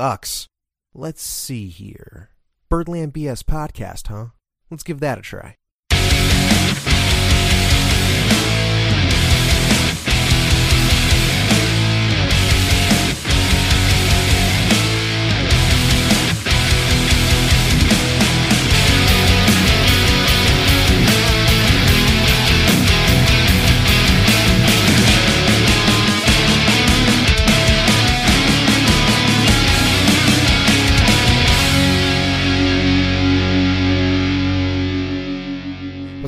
sucks. Let's see here. Birdland BS podcast, huh? Let's give that a try.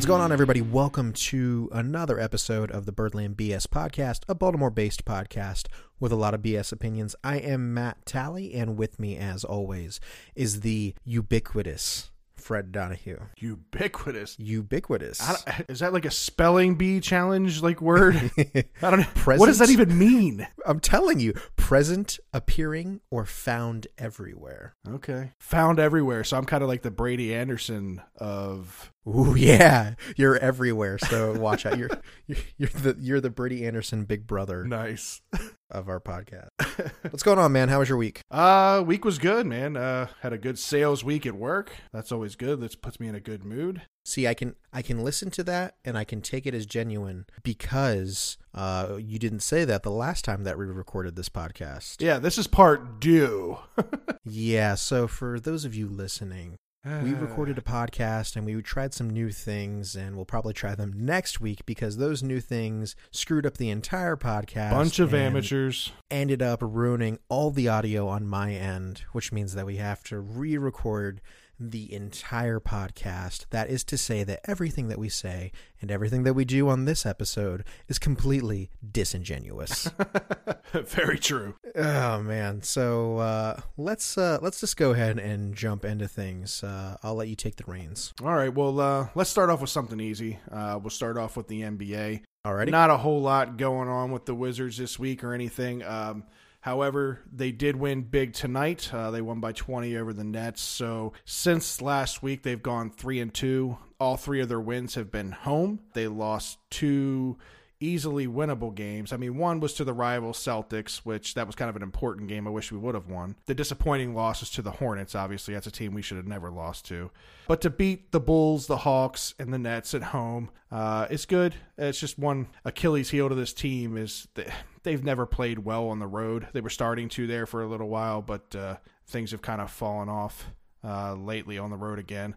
What's going on, everybody? Welcome to another episode of the Birdland BS podcast, a Baltimore based podcast with a lot of BS opinions. I am Matt Talley, and with me, as always, is the ubiquitous Fred Donahue. Ubiquitous. Ubiquitous. Is that like a spelling bee challenge like word? I don't know. Present? What does that even mean? I'm telling you, present, appearing, or found everywhere. Okay. Found everywhere. So I'm kind of like the Brady Anderson of. Ooh, yeah, you're everywhere. So watch out. You're you're, you're the you're the Brady Anderson big brother Nice. of our podcast. What's going on, man? How was your week? Uh, week was good, man. Uh, had a good sales week at work. That's always good. That puts me in a good mood. See, I can I can listen to that and I can take it as genuine because uh, you didn't say that the last time that we recorded this podcast. Yeah, this is part due. Yeah. So for those of you listening, we uh. recorded a podcast and we tried some new things and we'll probably try them next week because those new things screwed up the entire podcast. bunch of amateurs. Ended up ruining all the audio on my end, which means that we have to re-record the entire podcast. That is to say that everything that we say and everything that we do on this episode is completely disingenuous. Very true. Oh man, so uh, let's uh, let's just go ahead and jump into things. Uh, I'll let you take the reins. All right. Well, uh, let's start off with something easy. Uh, we'll start off with the NBA. Alrighty. Not a whole lot going on with the Wizards this week or anything. Um, however, they did win big tonight. Uh, they won by 20 over the Nets. So since last week, they've gone three and two. All three of their wins have been home. They lost two easily winnable games. I mean, one was to the rival Celtics, which that was kind of an important game. I wish we would have won. The disappointing loss was to the Hornets. Obviously, that's a team we should have never lost to. But to beat the Bulls, the Hawks, and the Nets at home, uh, it's good. It's just one Achilles heel to this team is they've never played well on the road. They were starting to there for a little while, but uh, things have kind of fallen off uh, lately on the road again.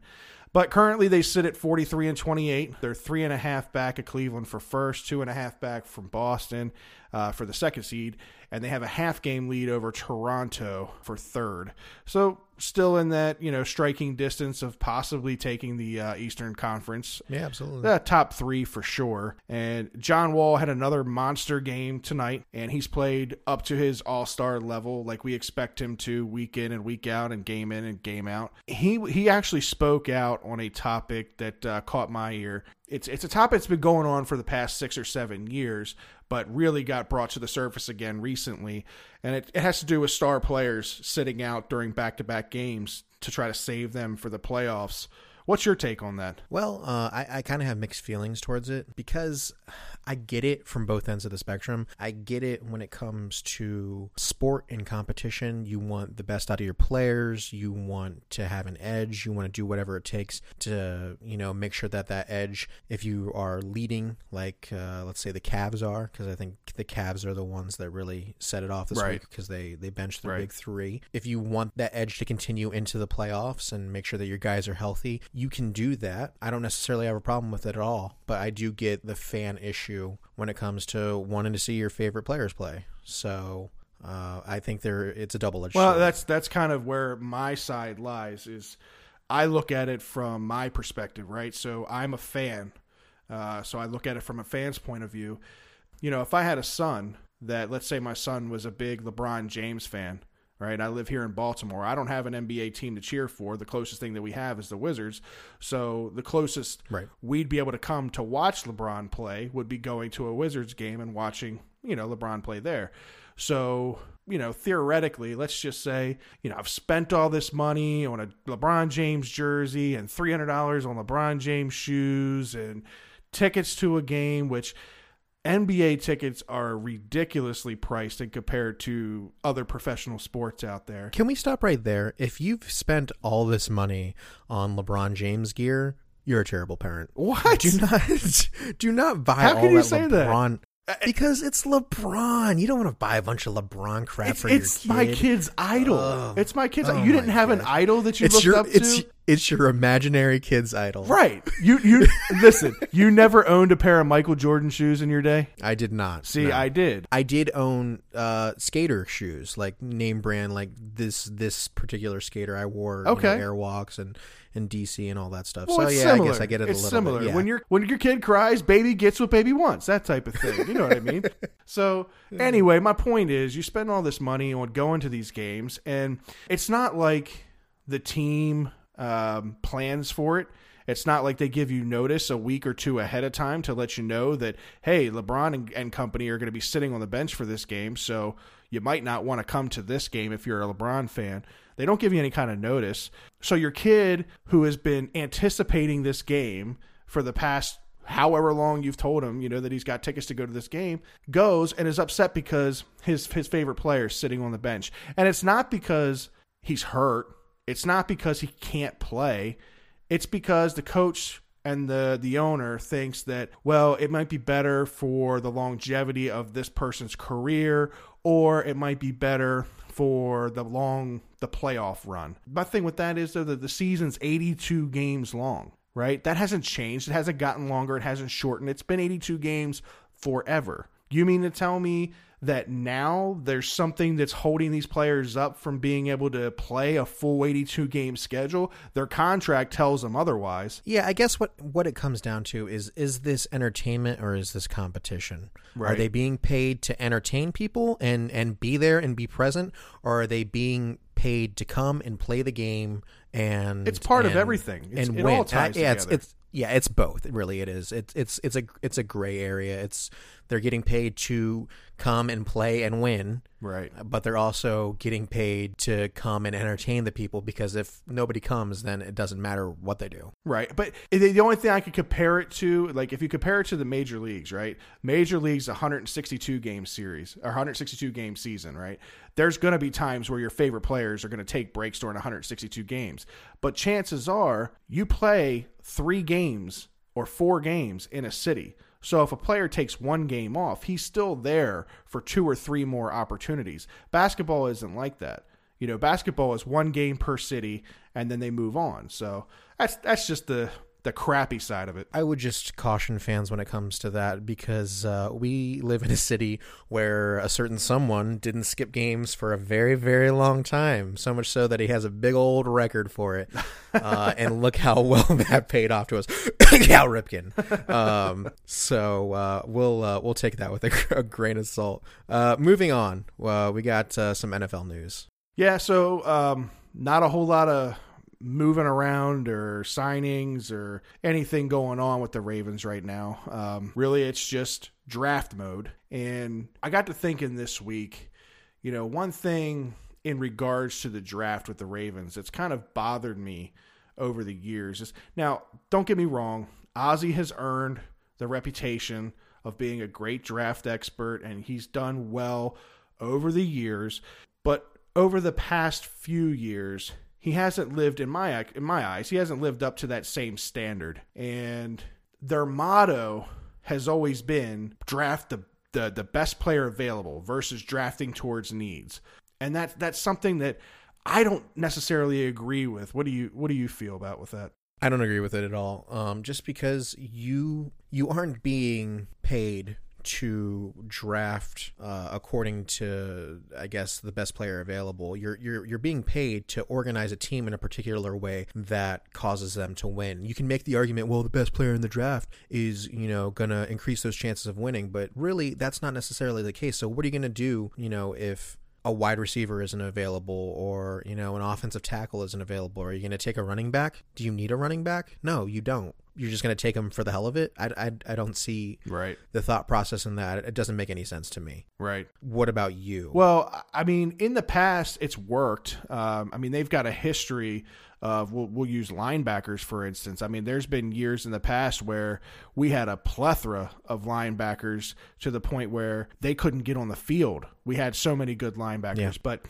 But currently they sit at 43 and 28. They're three and a half back of Cleveland for first, two and a half back from Boston uh, for the second seed, and they have a half game lead over Toronto for third. So still in that you know striking distance of possibly taking the uh, Eastern Conference. Yeah, absolutely. The top three for sure. And John Wall had another monster game tonight, and he's played up to his all star level like we expect him to week in and week out, and game in and game out. He he actually spoke out on a topic that uh, caught my ear. It's it's a topic that's been going on for the past six or seven years, but really got brought to the surface again recently. And it, it has to do with star players sitting out during back to back games to try to save them for the playoffs. What's your take on that? Well, uh, I, I kind of have mixed feelings towards it because I get it from both ends of the spectrum. I get it when it comes to sport and competition. You want the best out of your players. You want to have an edge. You want to do whatever it takes to, you know, make sure that that edge, if you are leading, like uh, let's say the Cavs are, because I think the Cavs are the ones that really set it off this Right. week because they they benched their Right. big three. If you want that edge to continue into the playoffs and make sure that your guys are healthy, you can do that. I don't necessarily have a problem with it at all, but I do get the fan issue when it comes to wanting to see your favorite players play. So uh, I think there it's a double edged. Well, that's that's kind of where my side lies. Is I look at it from my perspective, right? So I'm a fan, uh, so I look at it from a fan's point of view. You know, if I had a son that, let's say, my son was a big LeBron James fan, right? I live here in Baltimore. I don't have an NBA team to cheer for. The closest thing that we have is the Wizards. So the closest Right. we'd be able to come to watch LeBron play would be going to a Wizards game and watching, you know, LeBron play there. So, you know, theoretically, let's just say, you know, I've spent all this money on a LeBron James jersey and $300 on LeBron James shoes and tickets to a game, which NBA tickets are ridiculously priced and compared to other professional sports out there. Can we stop right there? If you've spent all this money on LeBron James gear, you're a terrible parent. What? Do not do not buy How all can you that say that? LeBron uh, because it's LeBron. You don't want to buy a bunch of LeBron crap It's, for it's your kid. It's my kid's idol. Oh. it's my kid's. Oh you didn't have an idol that you It's looked your up to, it's your imaginary kid's idol. right? You you listen. You never owned a pair of Michael Jordan shoes in your day. I did not. See, no. I did. I did own uh, skater shoes, like name brand, like this this particular skater I wore. you know, Okay. Airwalks and and DC and all that stuff. Well, so yeah, similar. I guess I get it it's a little similar. bit. Yeah. When your when your kid cries, baby gets what baby wants. That type of thing. You know what I mean? So anyway, my point is, you spend all this money on going to these games, and it's not like the team um, plans for it. It's not like they give you notice a week or two ahead of time to let you know that hey, LeBron and, and company are going to be sitting on the bench for this game, so you might not want to come to this game if you're a LeBron fan. They don't give you any kind of notice. So your kid who has been anticipating this game for the past however long you've told him, you know, that he's got tickets to go to this game, goes and is upset because his his favorite player is sitting on the bench. And it's not because he's hurt. It's not because he can't play. It's because the coach and the the owner thinks that well, it might be better for the longevity of this person's career or it might be better for the long the playoff run. My thing with that is though that the season's 82 games long, right? That hasn't changed. It hasn't gotten longer. It hasn't shortened. It's been 82 games forever. You mean to tell me that now there's something that's holding these players up from being able to play a full 82 game schedule? Their contract tells them otherwise. Yeah, I guess what what it comes down to is is this entertainment or is this competition? right. Are they being paid to entertain people and and be there and be present, or are they being paid to come and play the game and It's part of everything. It's- and it win? all ties Uh, yeah, it's, together. it's yeah, it's both. Really it is. It's it's it's a it's a gray area. It's they're getting paid to come and play and win. Right. But they're also getting paid to come and entertain the people because if nobody comes, then it doesn't matter what they do. Right. But the the only thing I could compare it to, like if you compare it to the major leagues, right? Major leagues 162 game series or 162 game season, right? There's going to be times where your favorite players are going to take breaks during 162 games. But chances are you play 3 games or 4 games in a city. So if a player takes one game off, he's still there for two or three more opportunities. Basketball isn't like that. You know, basketball is one game per city and then they move on. So that's that's just the the crappy side of it. I would just caution fans when it comes to that because uh, we live in a city where a certain someone didn't skip games for a very, very long time. So much so that he has a big old record for it. Uh, and look how well that paid off to us. Cal Ripken. Um, so uh, we'll uh, we'll take that with a, a grain of salt. Uh, moving on, uh, we got uh, some NFL news. Yeah, so um, not a whole lot of moving around or signings or anything going on with the Ravens right now. Um, really, it's just draft mode. And I got to thinking this week, you know, one thing in regards to the draft with the Ravens that's kind of bothered me over the years is now, don't get me wrong, Ozzy has earned the reputation of being a great draft expert and he's done well over the years. But over the past few years, he hasn't lived in my in my eyes. He hasn't lived up to that same standard. And their motto has always been draft the the, the best player available versus drafting towards needs. And that that's something that I don't necessarily agree with. What do you what do you feel about with that? I don't agree with it at all. Um, just because you you aren't being paid to draft uh, according to I guess the best player available. You're you're you're being paid to organize a team in a particular way that causes them to win. You can make the argument, well, the best player in the draft is you know gonna increase those chances of winning, but really that's not necessarily the case. So what are you gonna do? You know if a wide receiver isn't available or you know an offensive tackle isn't available. Are you going to take a running back? Do you need a running back? No you don't. You're just going to take him for the hell of it? I, I, I don't see Right. the thought process in that. It doesn't make any sense to me. Right. what about you? Well, I mean, in the past, it's worked. Um, I mean, they've got a history of we'll, we'll use linebackers for instance. I mean, there's been years in the past where we had a plethora of linebackers to the point where they couldn't get on the field. We had so many good linebackers, Yeah. but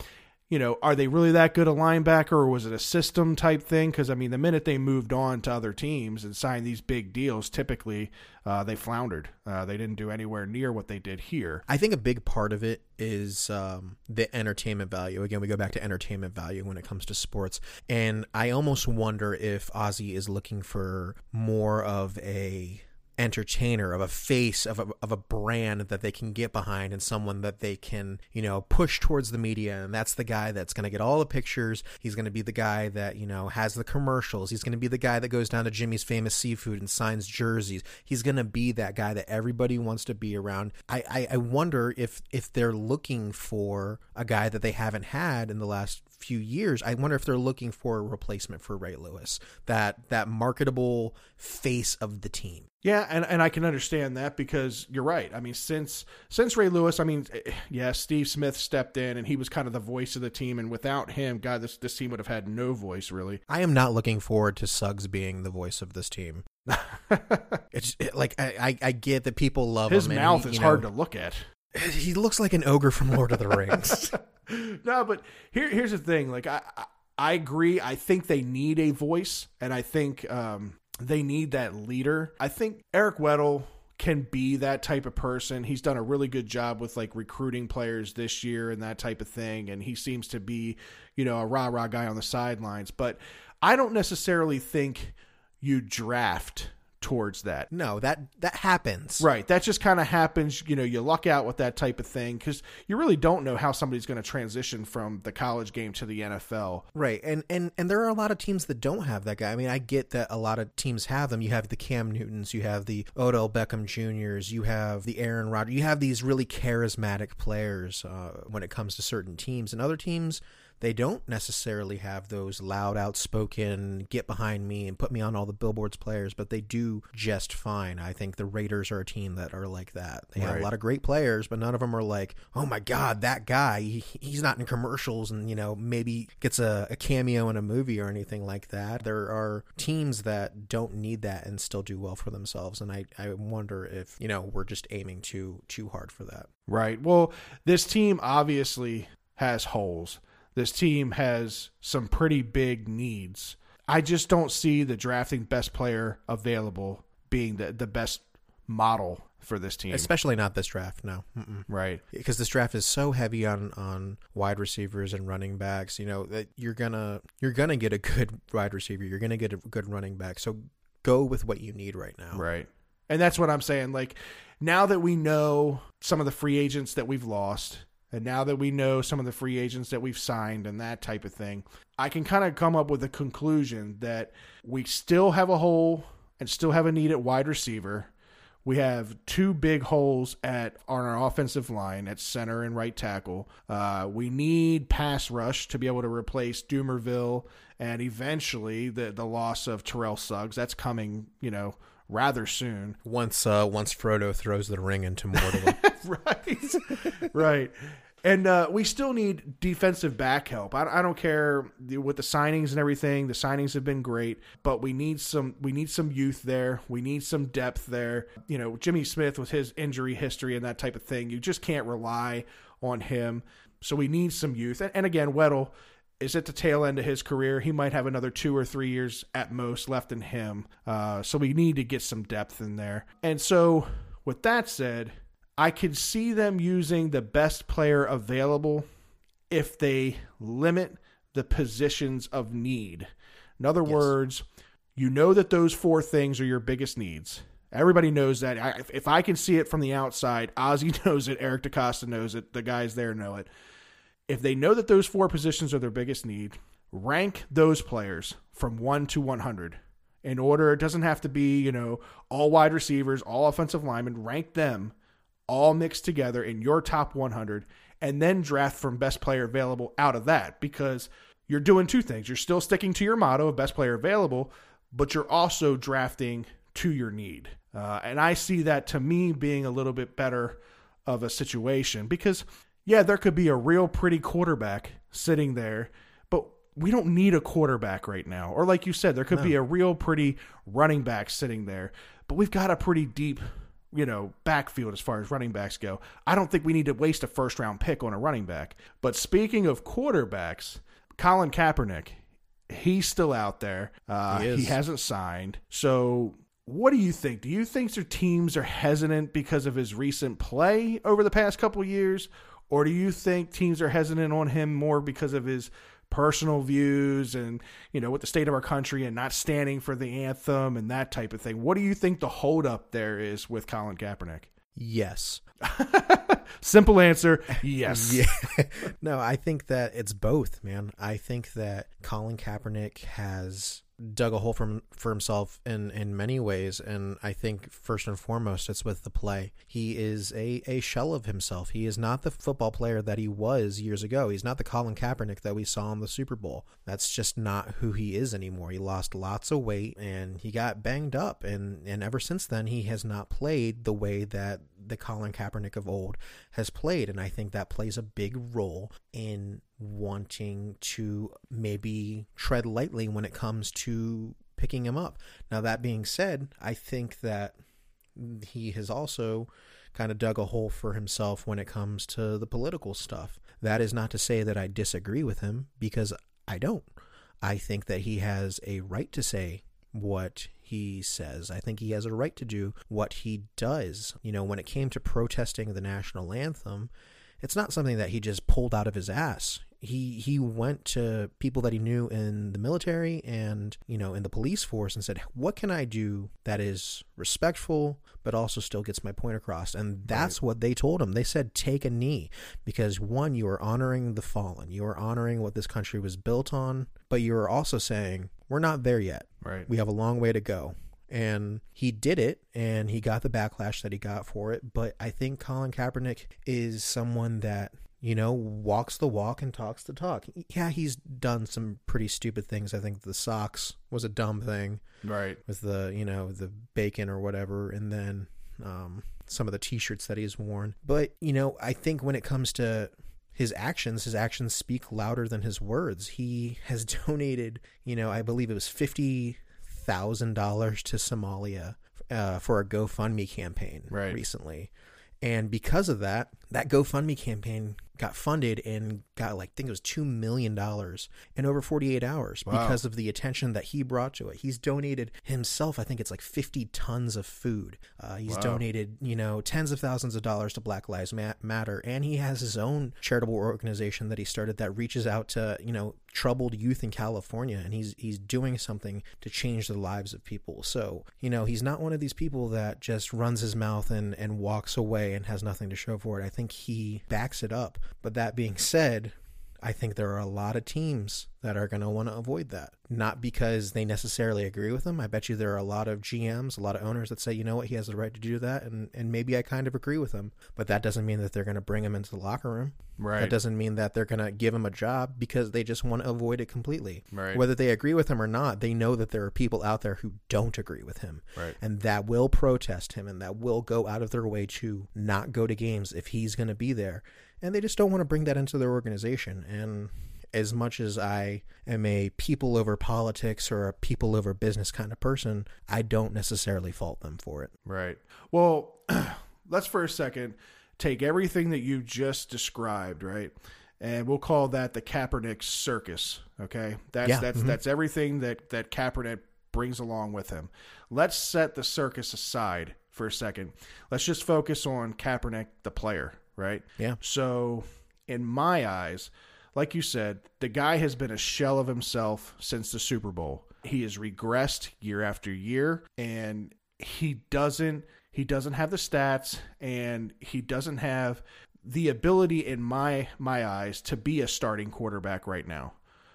you know, are they really that good a linebacker or was it a system type thing? Because, I mean, the minute they moved on to other teams and signed these big deals, typically uh, they floundered. Uh, they didn't do anywhere near what they did here. I think a big part of it is um, the entertainment value. Again, we go back to entertainment value when it comes to sports. And I almost wonder if Ozzy is looking for more of a entertainer of a face of a, of a brand that they can get behind and someone that they can you know push towards the media. And that's the guy that's going to get all the pictures. He's going to be the guy that you know has the commercials. He's going to be the guy that goes down to jimmy's famous seafood and signs jerseys. He's going to be that guy that everybody wants to be around. I, I i wonder if if they're looking for a guy that they haven't had in the last few years i wonder if they're looking for a replacement for ray lewis that that marketable face of the team Yeah, and, and I can understand that because you're right. I mean, since since Ray Lewis, I mean, eh, yeah, Steve Smith stepped in and he was kind of the voice of the team, and without him, God, this this team would have had no voice really. I am not looking forward to Suggs being the voice of this team. It's it, like I, I, I get that people love His him. mouth he, is you hard to look at. He looks like an ogre from Lord of the Rings. no, but here here's the thing. Like I, I I agree. I think they need a voice, and I think um, they need that leader. I think Eric Weddle can be that type of person. He's done a really good job with like recruiting players this year and that type of thing, and he seems to be, you know, a rah rah guy on the sidelines. But I don't necessarily think you draft towards that. no, that that happens. Right. That just kind of happens. You know, you luck out with that type of thing because you really don't know how somebody's going to transition from the college game to the NFL. Right. And, and and there are a lot of teams that don't have that guy. I mean, I get that a lot of teams have them. You have the Cam Newtons, you have the Odell Beckham Juniors, you have the Aaron Rodgers. You have these really charismatic players uh, when it comes to certain teams, and other teams they don't necessarily have those loud, outspoken, get behind me and put me on all the billboards players, but they do just fine. I think the Raiders are a team that are like that. They have a lot of great players, but none of them are like, oh my God, that guy, he, he's not in commercials and, you know, maybe gets a, a cameo in a movie or anything like that. There are teams that don't need that and still do well for themselves. And I, I wonder if, you know, we're just aiming too, too hard for that. Right. Well, this team obviously has holes. This team has some pretty big needs. I just don't see the drafting best player available being the, the best model for this team. Especially not this draft. No. Mm-mm. right. because this draft is so heavy on on wide receivers and running backs you know that you're gonna you're gonna get a good wide receiver you're gonna get a good running back so go with what you need right now Right. And that's what I'm saying. Like, now that we know some of the free agents that we've lost, and now that we know some of the free agents that we've signed and that type of thing, I can kind of come up with a conclusion that we still have a hole and still have a need at wide receiver. We have two big holes at on our offensive line at center and right tackle. Uh, we need pass rush to be able to replace Dumervil and eventually the the loss of Terrell Suggs. That's coming, you know, rather soon. once uh once frodo throws the ring into mordor right, right. And uh, we still need defensive back help. I, I don't care with the signings and everything. The signings have been great, but we need some. We need some youth there. We need some depth there. You know, Jimmy Smith with his injury history and that type of thing. You just can't rely on him. So we need some youth. And, and again, Weddle is at the tail end of his career. He might have another two or three years at most left in him. Uh, so we need to get some depth in there. And so, with that said, I could see them using the best player available if they limit the positions of need. In other words, you know that those four things are your biggest needs. Everybody knows that. I, if- if I can see it from the outside, Ozzy knows it, Eric DeCosta knows it, the guys there know it. If they know that those four positions are their biggest need, rank those players from 1 to 100 in order. It doesn't have to be, you know, all wide receivers, all offensive linemen. Rank them all mixed together in your top 100 and then draft from best player available out of that because you're doing two things. You're still sticking to your motto of best player available, but you're also drafting to your need. Uh, and I see that to me being a little bit better of a situation because, yeah, there could be a real pretty quarterback sitting there, but we don't need a quarterback right now. Or like you said, there could No. be a real pretty running back sitting there, but we've got a pretty deep, you know, backfield as far as running backs go. I don't think we need to waste a first round pick on a running back. But speaking of quarterbacks, Colin Kaepernick, he's still out there. Uh, He he, hasn't signed. So what do you think? Do you think their teams are hesitant because of his recent play over the past couple of years? Or do you think teams are hesitant on him more because of his personal views and, you know, with the state of our country and not standing for the anthem and that type of thing? What do you think the holdup there is with Colin Kaepernick? Yes. Simple answer yes. Yeah. no, I think that it's both, man. I think that Colin Kaepernick has dug a hole for, for himself in, in many ways. And I think first and foremost, it's with the play. He is a, a shell of himself. He is not the football player that he was years ago. He's not the Colin Kaepernick that we saw in the Super Bowl. That's just not who he is anymore. He lost lots of weight and he got banged up. And, and ever since then, he has not played the way that the Colin Kaepernick of old has played. And I think that plays a big role in wanting to maybe tread lightly when it comes to picking him up. Now, that being said, I think that he has also kind of dug a hole for himself when it comes to the political stuff. That is not to say that I disagree with him because I don't. I think that he has a right to say what he says. I think he has a right to do what he does. You know, when it came to protesting the national anthem, it's not something that he just pulled out of his ass. He he went to people that he knew in the military and, you know, in the police force and said, "What can I do that is respectful but also still gets my point across?" And that's what they told him. They said, "Take a knee because one, you are honoring the fallen. You are honoring what this country was built on, but you are also saying, we're not there yet. Right. We have a long way to go. And he did it, and he got the backlash that he got for it. But I think Colin Kaepernick is someone that, you know, walks the walk and talks the talk. Yeah, he's done some pretty stupid things. I think the socks was a dumb thing Right. with the, you know, the bacon or whatever. And then um, some of the t shirts that he's worn. But, you know, I think when it comes to his actions, his actions speak louder than his words. He has donated, you know, I believe it was fifty thousand dollars to Somalia uh, for a GoFundMe campaign Right. recently, and because of that, that GoFundMe campaign got funded and got like I think it was two million dollars in over forty eight hours Wow. because of the attention that he brought to it. He's donated himself, I think it's like fifty tons of food. Uh, he's Wow. donated, you know, tens of thousands of dollars to Black Lives Matter, and he has his own charitable organization that he started that reaches out to you know troubled youth in California, and he's he's doing something to change the lives of people. So you know, he's not one of these people that just runs his mouth and and walks away and has nothing to show for it. I think he backs it up. But that being said, I think there are a lot of teams that are going to want to avoid that. Not because they necessarily agree with him. I bet you there are a lot of GMs, a lot of owners that say, you know what, he has the right to do that. And, and maybe I kind of agree with him. But that doesn't mean that they're going to bring him into the locker room. Right. That doesn't mean that they're going to give him a job because they just want to avoid it completely. Right. Whether they agree with him or not, they know that there are people out there who don't agree with him Right. and that will protest him and that will go out of their way to not go to games if he's going to be there. And they just don't want to bring that into their organization. And as much as I am a people over politics or a people over business kind of person, I don't necessarily fault them for it. Right. Well, let's for a second take everything that you just described, right? And we'll call that the Kaepernick circus. Okay, that's Yeah, that's mhm. that's everything that that Kaepernick brings along with him. Let's set the circus aside for a second. Let's just focus on Kaepernick, the player, right? Yeah. So, in my eyes, like you said, the guy has been a shell of himself since the Super Bowl. He has regressed year after year, and he doesn't he doesn't have the stats, and he doesn't have the ability in my my eyes to be a starting quarterback right now.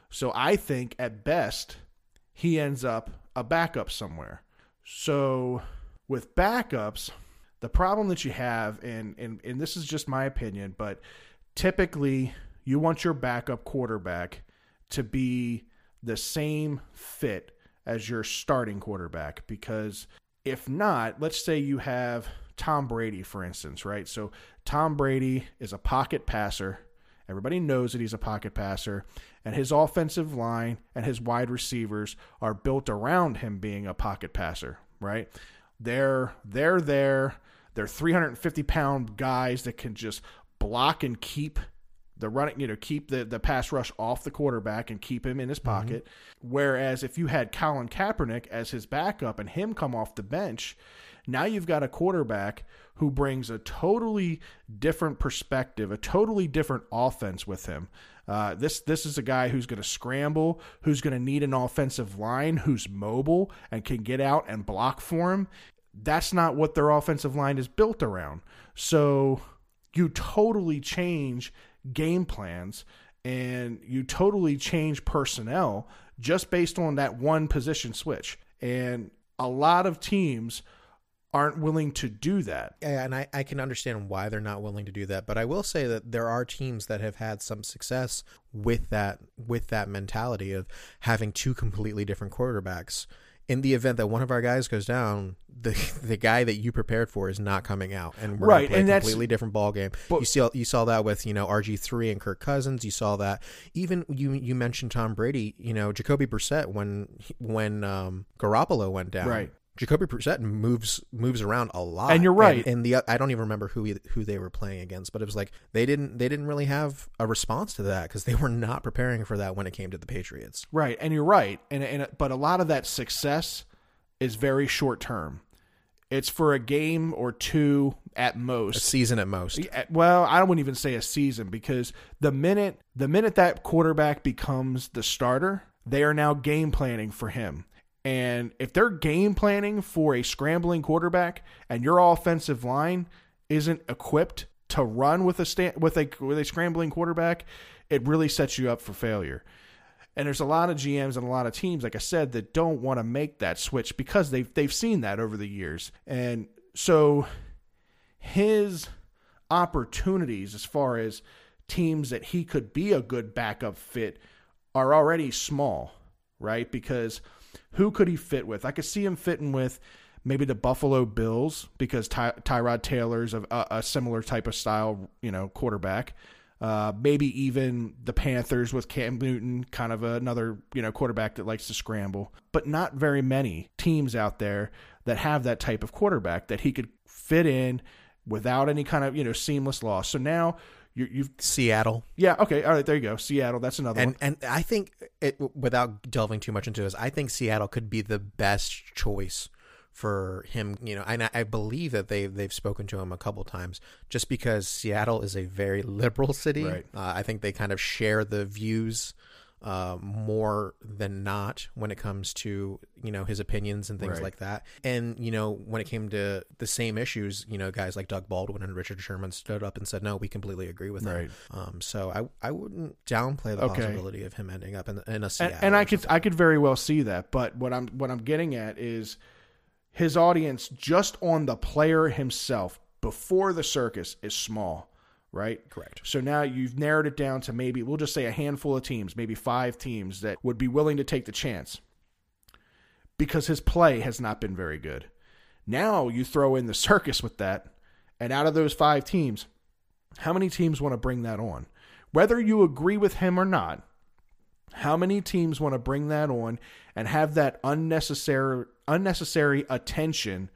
So I think at best he ends up a backup somewhere. So with backups, the problem that you have, and, and, and this is just my opinion, but typically you want your backup quarterback to be the same fit as your starting quarterback because if not, let's say you have Tom Brady, for instance, right? So Tom Brady is a pocket passer, Everybody knows that he's a pocket passer, and his offensive line and his wide receivers are built around him being a pocket passer, right? They're they're there. They're 350 pound guys that can just block and keep the running, you know, keep the, the pass rush off the quarterback and keep him in his pocket. Mm-hmm. Whereas if you had Colin Kaepernick as his backup and him come off the bench, now you've got a quarterback who brings a totally different perspective, a totally different offense with him. Uh, this this is a guy who's going to scramble, who's going to need an offensive line, who's mobile and can get out and block for him. That's not what their offensive line is built around. So you totally change game plans and you totally change personnel just based on that one position switch. And a lot of teams aren't willing to do that. Yeah, and I, I can understand why they're not willing to do that. But I will say that there are teams that have had some success with that with that mentality of having two completely different quarterbacks. In the event that one of our guys goes down, the the guy that you prepared for is not coming out, and we're right, and a completely different ball game. But, you saw you saw that with you know RG three and Kirk Cousins. You saw that even you you mentioned Tom Brady. You know Jacoby Brissett when when um, Garoppolo went down. Right Jacoby Brissett moves moves around a lot, and you're right. And, and, the I don't even remember who he, who they were playing against, but it was like they didn't they didn't really have a response to that because they were not preparing for that when it came to the Patriots. Right, and you're right, and and but a lot of that success is very short term. It's for a game or two at most, a season at most. Well, I wouldn't even say a season because the minute the minute that quarterback becomes the starter, they are now game planning for him and if they're game planning for a scrambling quarterback and your offensive line isn't equipped to run with a sta- with a with a scrambling quarterback, it really sets you up for failure. And there's a lot of GMs and a lot of teams, like I said, that don't want to make that switch because they've they've seen that over the years. And so his opportunities as far as teams that he could be a good backup fit are already small, right? Because who could he fit with? I could see him fitting with maybe the Buffalo Bills because Ty- Tyrod Taylor's a, a, similar type of style, you know, quarterback. Uh, maybe even the Panthers with Cam Newton, kind of another you know quarterback that likes to scramble. But not very many teams out there that have that type of quarterback that he could fit in without any kind of you know seamless loss. So now you you've Seattle. Yeah. Okay. All right. There you go. Seattle. That's another and, one. And I think it, without delving too much into this, I think Seattle could be the best choice for him. You know, and I, I believe that they they've spoken to him a couple times, just because Seattle is a very liberal city. Right. Uh, I think they kind of share the views uh, more than not when it comes to you know his opinions and things right. like that. And you know when it came to the same issues, you know guys like Doug Baldwin and Richard Sherman stood up and said, "No, we completely agree with right. that." Um, so I I wouldn't downplay the okay. possibility of him ending up in, in a Seattle. And, and I could I could very well see that, but what I'm what I'm getting at is his audience just on the player himself before the circus is small right? Correct. So now you've narrowed it down to maybe, we'll just say a handful of teams, maybe five teams that would be willing to take the chance because his play has not been very good. Now you throw in the circus with that, and out of those five teams, how many teams want to bring that on? Whether you agree with him or not, how many teams want to bring that on and have that unnecessary unnecessary attention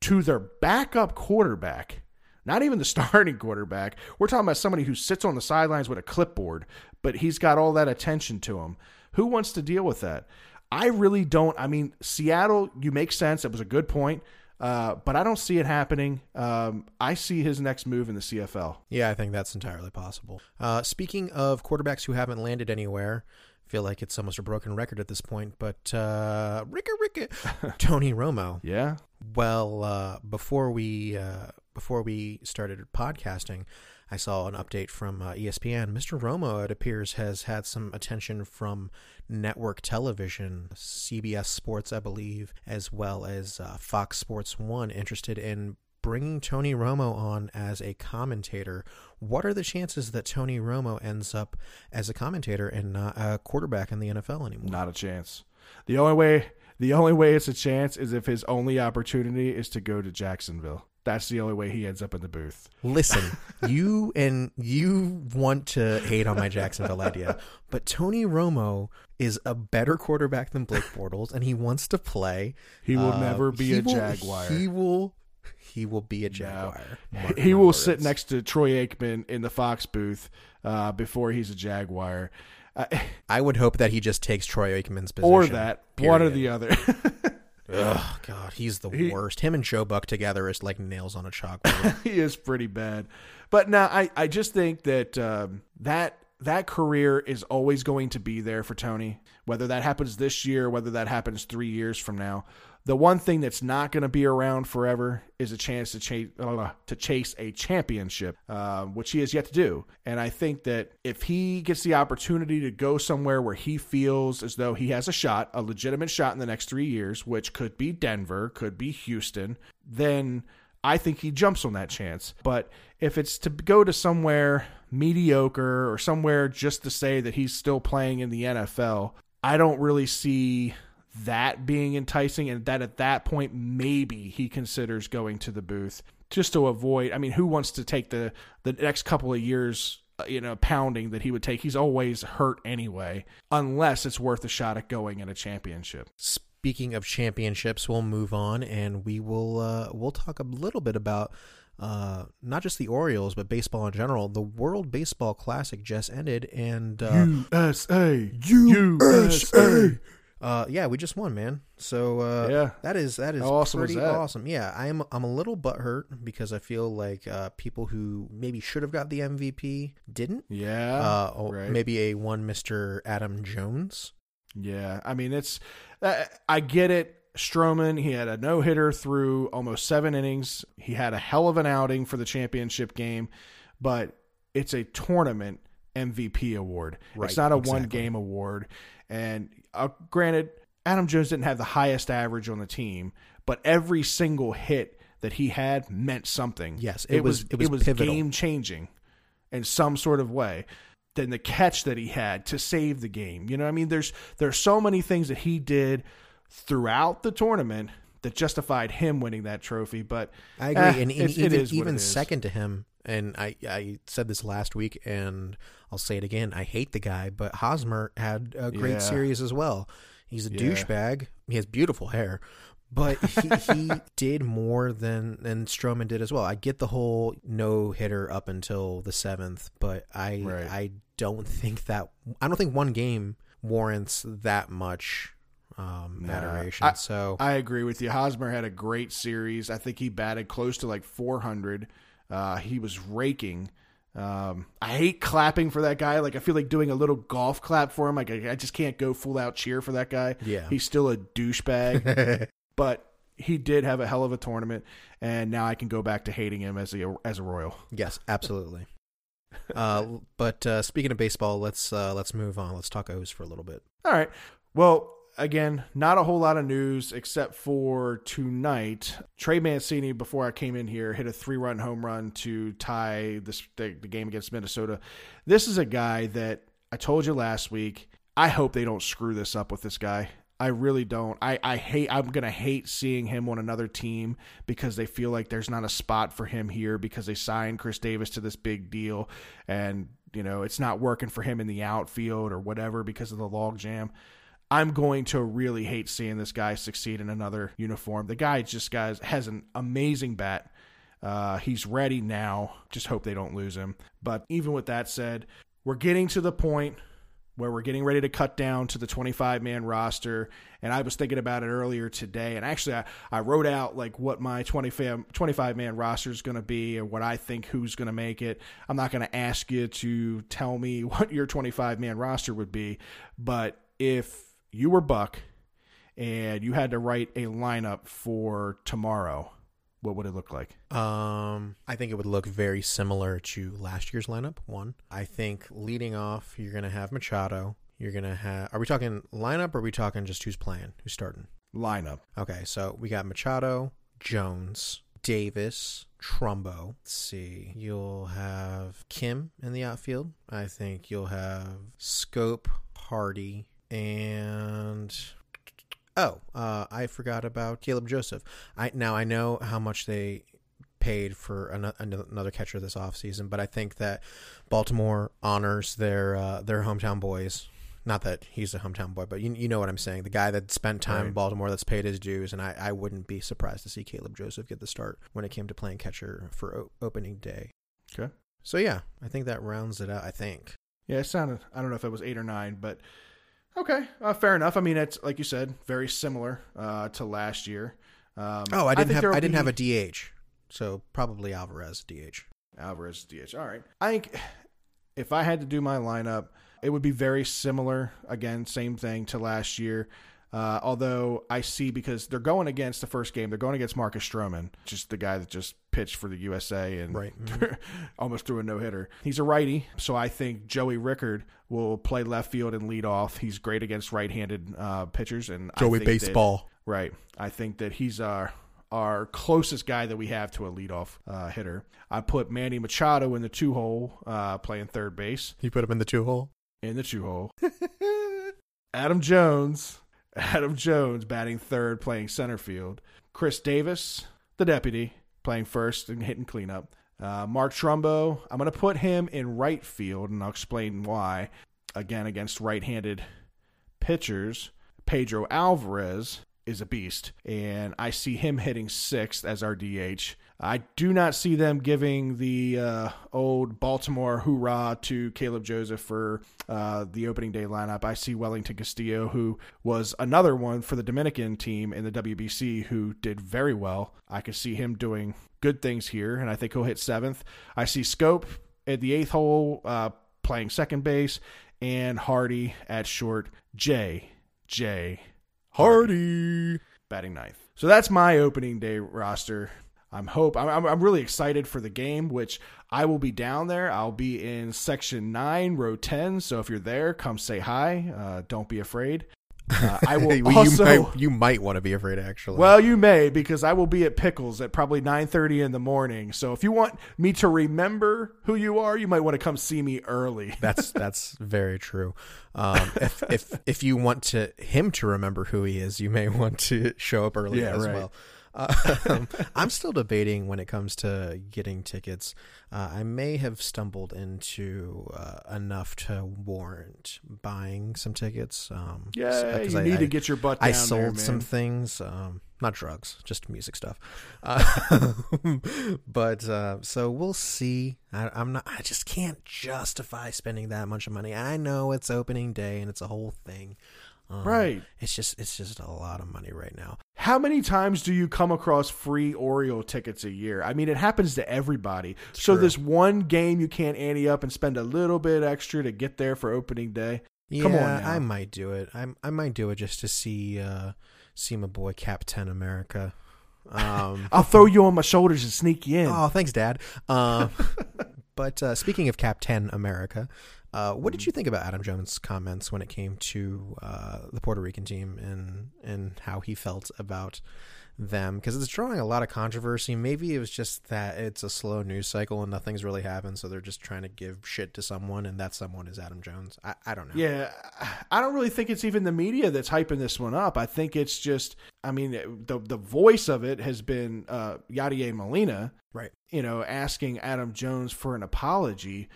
to their backup quarterback not even the starting quarterback. We're talking about somebody who sits on the sidelines with a clipboard, but he's got all that attention to him. Who wants to deal with that? I really don't. I mean, Seattle, you make sense. It was a good point. Uh, but I don't see it happening. Um, I see his next move in the CFL. Yeah, I think that's entirely possible. Uh, speaking of quarterbacks who haven't landed anywhere, I feel like it's almost a broken record at this point, but uh, Ricka Ricka, Tony Romo. Yeah. Well, uh, before we uh, before we started podcasting, I saw an update from uh, ESPN. Mr. Romo, it appears, has had some attention from network television, CBS Sports, I believe, as well as uh, Fox Sports One, interested in bringing Tony Romo on as a commentator. What are the chances that Tony Romo ends up as a commentator and not a quarterback in the NFL anymore? Not a chance. The only way the only way it's a chance is if his only opportunity is to go to Jacksonville. That's the only way he ends up in the booth. Listen, you and you want to hate on my Jacksonville idea, but Tony Romo is a better quarterback than Blake Bortles, and he wants to play. He will Uh, never be a will- Jaguar. He will. He will be a Jaguar. Mark he will words. sit next to Troy Aikman in the Fox booth uh, before he's a Jaguar, uh, I would hope that he just takes Troy Aikman's position. or that one or the other. Ugh, God, he's the He- worst. Him and Joe Buck together is like nails on a chalkboard. he is pretty bad. But now I, I just think that um, that that career is always going to be there for Tony. Whether that happens this year, whether that happens three years from now, the one thing that's not going to be around forever is a chance to chase to chase a championship, uh, which he has yet to do. And I think that if he gets the opportunity to go somewhere where he feels as though he has a shot, a legitimate shot in the next three years, which could be Denver, could be Houston, then I think he jumps on that chance. But if it's to go to somewhere mediocre or somewhere just to say that he's still playing in the NFL, I don't really see that being enticing and that at that point maybe he considers going to the booth just to avoid I mean who wants to take the the next couple of years uh, you know pounding that he would take he's always hurt anyway unless it's worth a shot at going in a championship Speaking of championships, we'll move on and we will uh, we'll talk a little bit about uh, not just the Orioles but baseball in general. The World Baseball Classic just ended, and uh, USA USA. Uh, yeah, we just won, man. So uh, Yeah. that is that is How awesome pretty that? awesome. Yeah, I'm I'm a little butthurt because I feel like uh, people who maybe should have got the MVP didn't. yeah Uh, oh, right. maybe a one Mister Adam Jones. Yeah, I mean it's uh, I get it. Stroman, he had a no hitter through almost seven innings. He had a hell of an outing for the championship game, but it's a tournament MVP award. Right, it's not a exactly. one game award. And uh, granted, Adam Jones didn't have the highest average on the team, but every single hit that he had meant something. Yes, it, it was, was- it was pivotal. game changing in some sort of way than the catch that he had to save the game. You know, what I mean, there's there's so many things that he did throughout the tournament that justified him winning that trophy. But I agree, eh, and, and even it even is. second to him. And I I said this last week, and I'll say it again. I hate the guy, but Hosmer had a great Yeah. series as well. He's a Yeah. douchebag. He has beautiful hair, but he, he did more than than Stroman did as well. I get the whole no hitter up until the seventh, but I Right. I don't think that I don't think one game warrants that much um, Nah. adoration. I- so I agree with you. Hosmer had a great series. I think he batted close to like 400. Uh, he was raking. Um, I hate clapping for that guy. Like I feel like doing a little golf clap for him. Like I, I just can't go full out cheer for that guy. Yeah. he's still a douchebag. but he did have a hell of a tournament, and now I can go back to hating him as a as a Royal. Yes, absolutely. uh, but uh, speaking of baseball, let's uh, let's move on. Let's talk O's for a little bit. All right. Well, again, not a whole lot of news except for tonight. Trey Mancini, before I came in here, hit a three-run home run to tie this the, the game against Minnesota. This is a guy that I told you last week. I hope they don't screw this up with this guy. I really don't. I, I hate I'm gonna hate seeing him on another team because they feel like there's not a spot for him here because they signed Chris Davis to this big deal and you know it's not working for him in the outfield or whatever because of the log jam. I'm going to really hate seeing this guy succeed in another uniform. The guy just guys has an amazing bat. Uh, he's ready now. Just hope they don't lose him. But even with that said, we're getting to the point where we're getting ready to cut down to the 25 man roster. And I was thinking about it earlier today. And actually, I, I wrote out like what my 25 man roster is going to be and what I think who's going to make it. I'm not going to ask you to tell me what your 25 man roster would be. But if you were Buck and you had to write a lineup for tomorrow, what would it look like? Um, I think it would look very similar to last year's lineup. One, I think leading off, you're gonna have Machado. You're gonna have. Are we talking lineup? or Are we talking just who's playing? Who's starting? Lineup. Okay, so we got Machado, Jones, Davis, Trumbo. Let's see. You'll have Kim in the outfield. I think you'll have Schoop, Hardy, and oh, uh, I forgot about Caleb Joseph. I now I know how much they paid for an, another catcher this offseason, but I think that Baltimore honors their uh, their hometown boys. Not that he's a hometown boy, but you, you know what I'm saying. The guy that spent time right. in Baltimore that's paid his dues, and I, I wouldn't be surprised to see Caleb Joseph get the start when it came to playing catcher for o- opening day. Okay. So yeah, I think that rounds it out. I think. Yeah, it sounded. I don't know if it was eight or nine, but okay, uh, fair enough. I mean, it's like you said, very similar uh, to last year. Um, oh, I didn't I have I didn't be... have a DH, so probably Alvarez DH. Alvarez DH. All right. I think if I had to do my lineup, it would be very similar. Again, same thing to last year. Uh, although I see because they're going against the first game, they're going against Marcus Stroman, just the guy that just pitched for the USA and right. mm-hmm. almost threw a no hitter. He's a righty, so I think Joey Rickard will play left field and lead off. He's great against right-handed uh, pitchers, and Joey baseball. That, right. I think that he's our our closest guy that we have to a leadoff uh, hitter. I put Manny Machado in the two hole, uh, playing third base. You put him in the two hole. In the two hole. Adam Jones Adam Jones batting third, playing center field. Chris Davis, the deputy, playing first and hitting cleanup. Uh, Mark Trumbo, I'm going to put him in right field, and I'll explain why. Again, against right handed pitchers. Pedro Alvarez is a beast, and I see him hitting sixth as our DH. I do not see them giving the uh, old Baltimore hoorah to Caleb Joseph for uh, the opening day lineup. I see Wellington Castillo, who was another one for the Dominican team in the WBC, who did very well. I could see him doing good things here, and I think he'll hit seventh. I see Schoop at the eighth hole uh, playing second base, and Hardy at short. J. J. Hardy. Batting ninth. So that's my opening day roster. I'm hope I'm, I'm really excited for the game, which I will be down there. I'll be in section nine, row ten. So if you're there, come say hi. Uh, don't be afraid. Uh, I will well, also. You might, you might, want to be afraid, actually. Well, you may because I will be at Pickles at probably nine thirty in the morning. So if you want me to remember who you are, you might want to come see me early. that's that's very true. Um, if if if you want to him to remember who he is, you may want to show up early yeah, as right. well. Um, I'm still debating when it comes to getting tickets. Uh, I may have stumbled into uh, enough to warrant buying some tickets. Um, yeah, you I, need I, to get your butt. I sold there, some things, um, not drugs, just music stuff. Uh, but uh, so we'll see. I, I'm not. I just can't justify spending that much money. I know it's opening day and it's a whole thing. Um, right. It's just it's just a lot of money right now. How many times do you come across free Oreo tickets a year? I mean, it happens to everybody. It's so true. this one game you can't ante up and spend a little bit extra to get there for opening day. Yeah, Come on now. I might do it. I I might do it just to see uh see my boy Captain America. Um, I'll throw you on my shoulders and sneak you in. Oh, thanks, Dad. Uh, but uh, speaking of Captain America, uh, what did you think about Adam Jones' comments when it came to uh, the Puerto Rican team and and how he felt about them? Because it's drawing a lot of controversy. Maybe it was just that it's a slow news cycle and nothing's really happened, so they're just trying to give shit to someone, and that someone is Adam Jones. I, I don't know. Yeah, I don't really think it's even the media that's hyping this one up. I think it's just, I mean, the the voice of it has been uh, Yadier Molina, right? You know, asking Adam Jones for an apology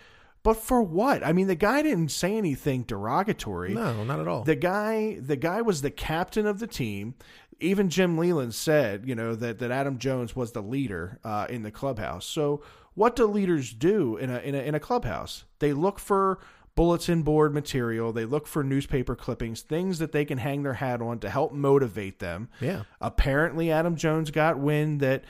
but for what? I mean, the guy didn't say anything derogatory. No, not at all. The guy, the guy was the captain of the team. Even Jim Leyland said, you know, that, that Adam Jones was the leader uh, in the clubhouse. So, what do leaders do in a, in a in a clubhouse? They look for bulletin board material. They look for newspaper clippings, things that they can hang their hat on to help motivate them. Yeah. Apparently, Adam Jones got wind that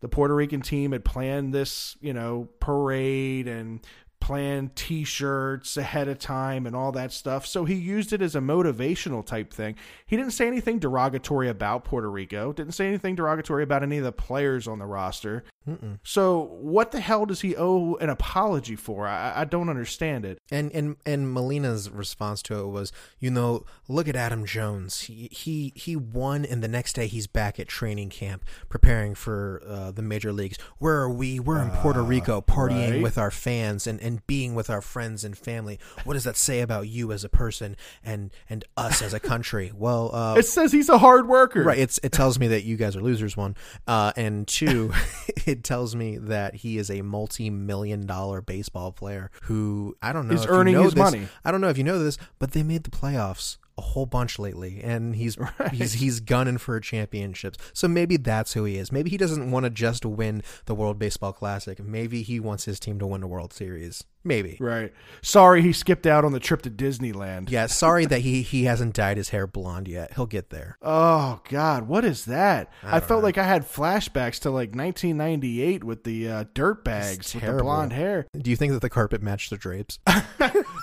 the Puerto Rican team had planned this, you know, parade and plan t-shirts ahead of time and all that stuff. So he used it as a motivational type thing. He didn't say anything derogatory about Puerto Rico. Didn't say anything derogatory about any of the players on the roster. Mm-mm. So what the hell does he owe an apology for? I, I don't understand it. And and and Molina's response to it was, you know, look at Adam Jones. He he he won, and the next day he's back at training camp preparing for uh, the major leagues. Where are we? We're in Puerto uh, Rico partying right. with our fans, and and and being with our friends and family. What does that say about you as a person and and us as a country? Well, uh, It says he's a hard worker. Right. It's it tells me that you guys are losers. One, uh, and two, it tells me that he is a multi-million dollar baseball player who I don't know Is if you earning know his this- money. I don't know if you know this, but they made the playoffs a whole bunch lately, and he's he's he's gunning for championships. So maybe that's who he is. Maybe he doesn't want to just win the World Baseball Classic. Maybe he wants his team to win the World Series. Maybe. Right. Sorry, he skipped out on the trip to Disneyland. Yeah. Sorry that he he hasn't dyed his hair blonde yet. He'll get there. Oh God, what is that? I, don't felt know. like I had flashbacks to like 1998 with the uh, dirt bags with the blonde hair. Do you think that the carpet matched the drapes?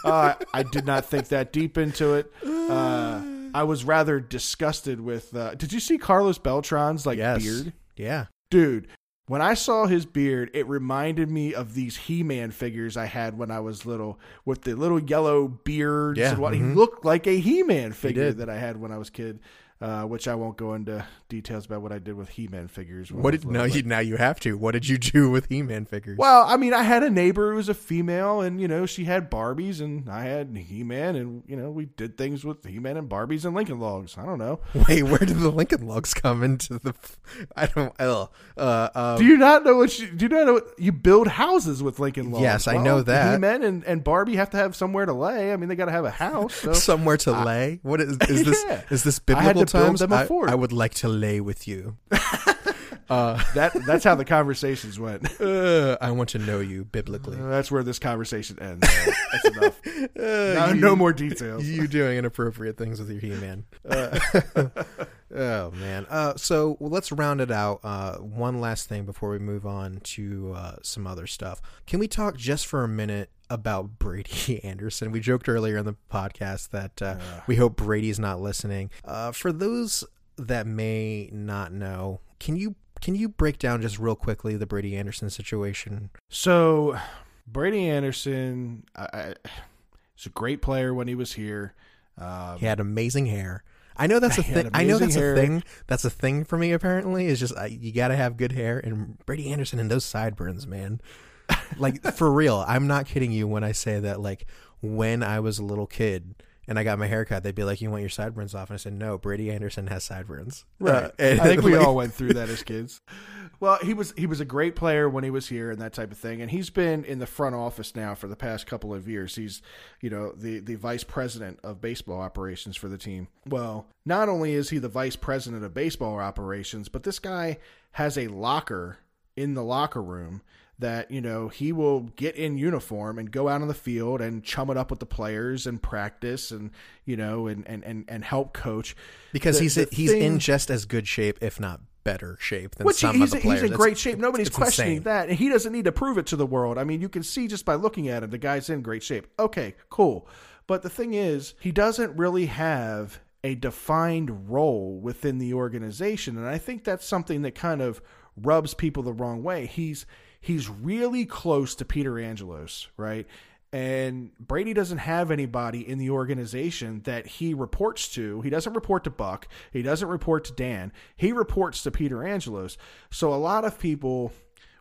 Uh, I did not think that deep into it. Uh, I was rather disgusted with. Uh, did you see Carlos Beltran's like yes. beard, Yeah. dude? When I saw his beard, it reminded me of these He-Man figures I had when I was little, with the little yellow beards Yeah, and what he mhm. looked like a He-Man figure did. that I had when I was a kid. Uh, which I won't go into details about what I did with He-Man figures. What did no? You, now you have to. What did you do with He-Man figures? Well, I mean, I had a neighbor who was a female, and you know, she had Barbies, and I had He-Man, and you know, we did things with He-Man and Barbies and Lincoln Logs. I don't know. Wait, where did the Lincoln Logs come into the? I don't. Uh, uh, um, Do you not know what? You, do you not know? What, you build houses with Lincoln Logs. Yes, I know that. He-Man and, and Barbie have to have somewhere to lay. I mean, they got to have a house. So. somewhere to lay. What is is this? Yeah. Is this biblical build them I. I would like to lay with you. uh, that that's how the conversations went. uh, I want to know you biblically. that's where this conversation ends. Uh, That's enough. Uh, No, you- no more details. You doing inappropriate things with your He-Man. Uh, oh man. Uh, so let's round it out. Uh, one last thing before we move on to uh, some other stuff. Can we talk just for a minute about Brady Anderson? We joked earlier in the podcast that uh, we hope Brady's not listening. Uh, for those that may not know, can you can you break down just real quickly the Brady Anderson situation? So, Brady Anderson, I, I, he's a great player when he was here. Um, He had amazing hair. I know that's a thing. I know that's hair. a thing. That's a thing for me. Apparently, is just uh, you got to have good hair. And Brady Anderson and those sideburns, man. Like for real, I'm not kidding you when I say that. Like when I was a little kid and I got my haircut, they'd be like, "You want your sideburns off?" And I said, "No, Brady Anderson has sideburns." Right. Uh, I think we like, all went through that as kids. Well, he was he was a great player when he was here and that type of thing, and he's been in the front office now for the past couple of years. He's you know the the vice president of baseball operations for the team. Well, not only is he the vice president of baseball operations, but this guy has a locker in the locker room that you know he will get in uniform and go out on the field and chum it up with the players and practice and you know and and and, and help coach because The- he's the he's in just as good shape, if not better shape, than Which some he's, of the players. he's in great shape. Nobody's questioning insane. that. And he doesn't need to prove it to the world. I mean, you can see just by looking at him, the guy's in great shape. Okay, cool. But the thing is, he doesn't really have a defined role within the organization. And I think that's something that kind of rubs people the wrong way. He's he's really close to Peter Angelos, right? And Brady doesn't have anybody in the organization that he reports to. He doesn't report to Buck. He doesn't report to Dan. He reports to Peter Angelos. So a lot of people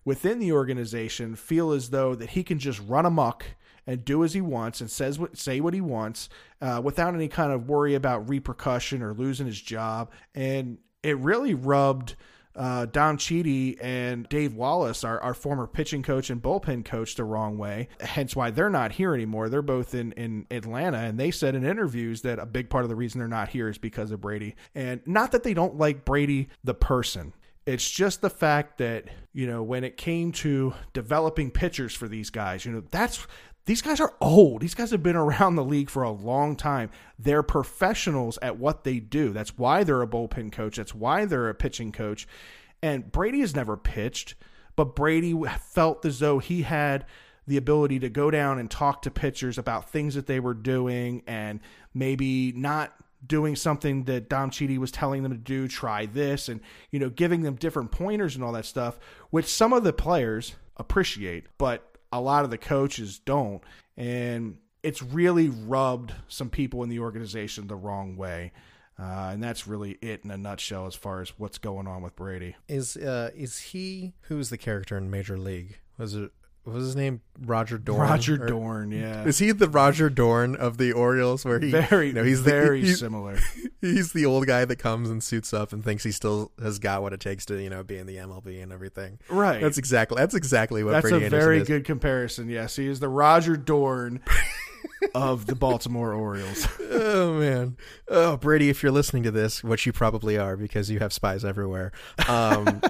within the organization feel as though that he can just run amok and do as he wants and says what say what he wants uh, without any kind of worry about repercussion or losing his job. And it really rubbed uh, Dom Chiti and Dave Wallace, our, our former pitching coach and bullpen coach, the wrong way. Hence why they're not here anymore. They're both in, in Atlanta. And they said in interviews that a big part of the reason they're not here is because of Brady. And not that they don't like Brady, the person. It's just the fact that, you know, when it came to developing pitchers for these guys, you know, that's these guys are old. These guys have been around the league for a long time. They're professionals at what they do. That's why they're a bullpen coach. That's why they're a pitching coach. And Brady has never pitched, but Brady felt as though he had the ability to go down and talk to pitchers about things that they were doing and maybe not doing something that Dom Chiti was telling them to do, try this, and you know, giving them different pointers and all that stuff, which some of the players appreciate, but a lot of the coaches don't. And it's really rubbed some people in the organization the wrong way. Uh, and that's really it in a nutshell as far as what's going on with Brady. Is uh is he who's the character in Major League? Was it what was his name? Roger Dorn. Roger Or- Dorn, yeah. Is he the Roger Dorn of the Orioles? Where he very, no, he's very the, he's, similar. he's the old guy that comes and suits up and thinks he still has got what it takes to you know be in the MLB and everything. Right. That's exactly that's exactly what That's Brady a Anderson very is. good comparison. Yes, he is the Roger Dorn of the Baltimore Orioles. Oh man, oh Brady, if you're listening to this, which you probably are because you have spies everywhere. Um,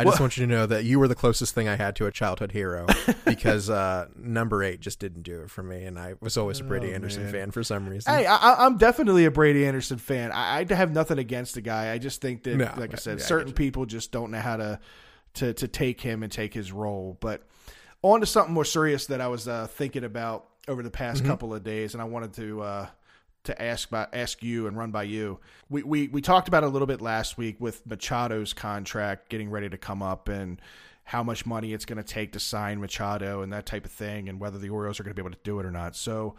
I just want you to know that you were the closest thing I had to a childhood hero because uh, number eight just didn't do it for me, and I was always a Brady Oh, Anderson man. fan for some reason. Hey, I, I'm definitely a Brady Anderson fan. I, I have nothing against the guy. I just think that, No, like I said, yeah, certain you. people just don't know how to, to to take him and take his role. But on to something more serious that I was uh, thinking about over the past Mm-hmm. couple of days, and I wanted to uh, to ask by, ask you and run by you. We, we we talked about a little bit last week with Machado's contract getting ready to come up and how much money it's going to take to sign Machado and that type of thing, and whether the Orioles are going to be able to do it or not. So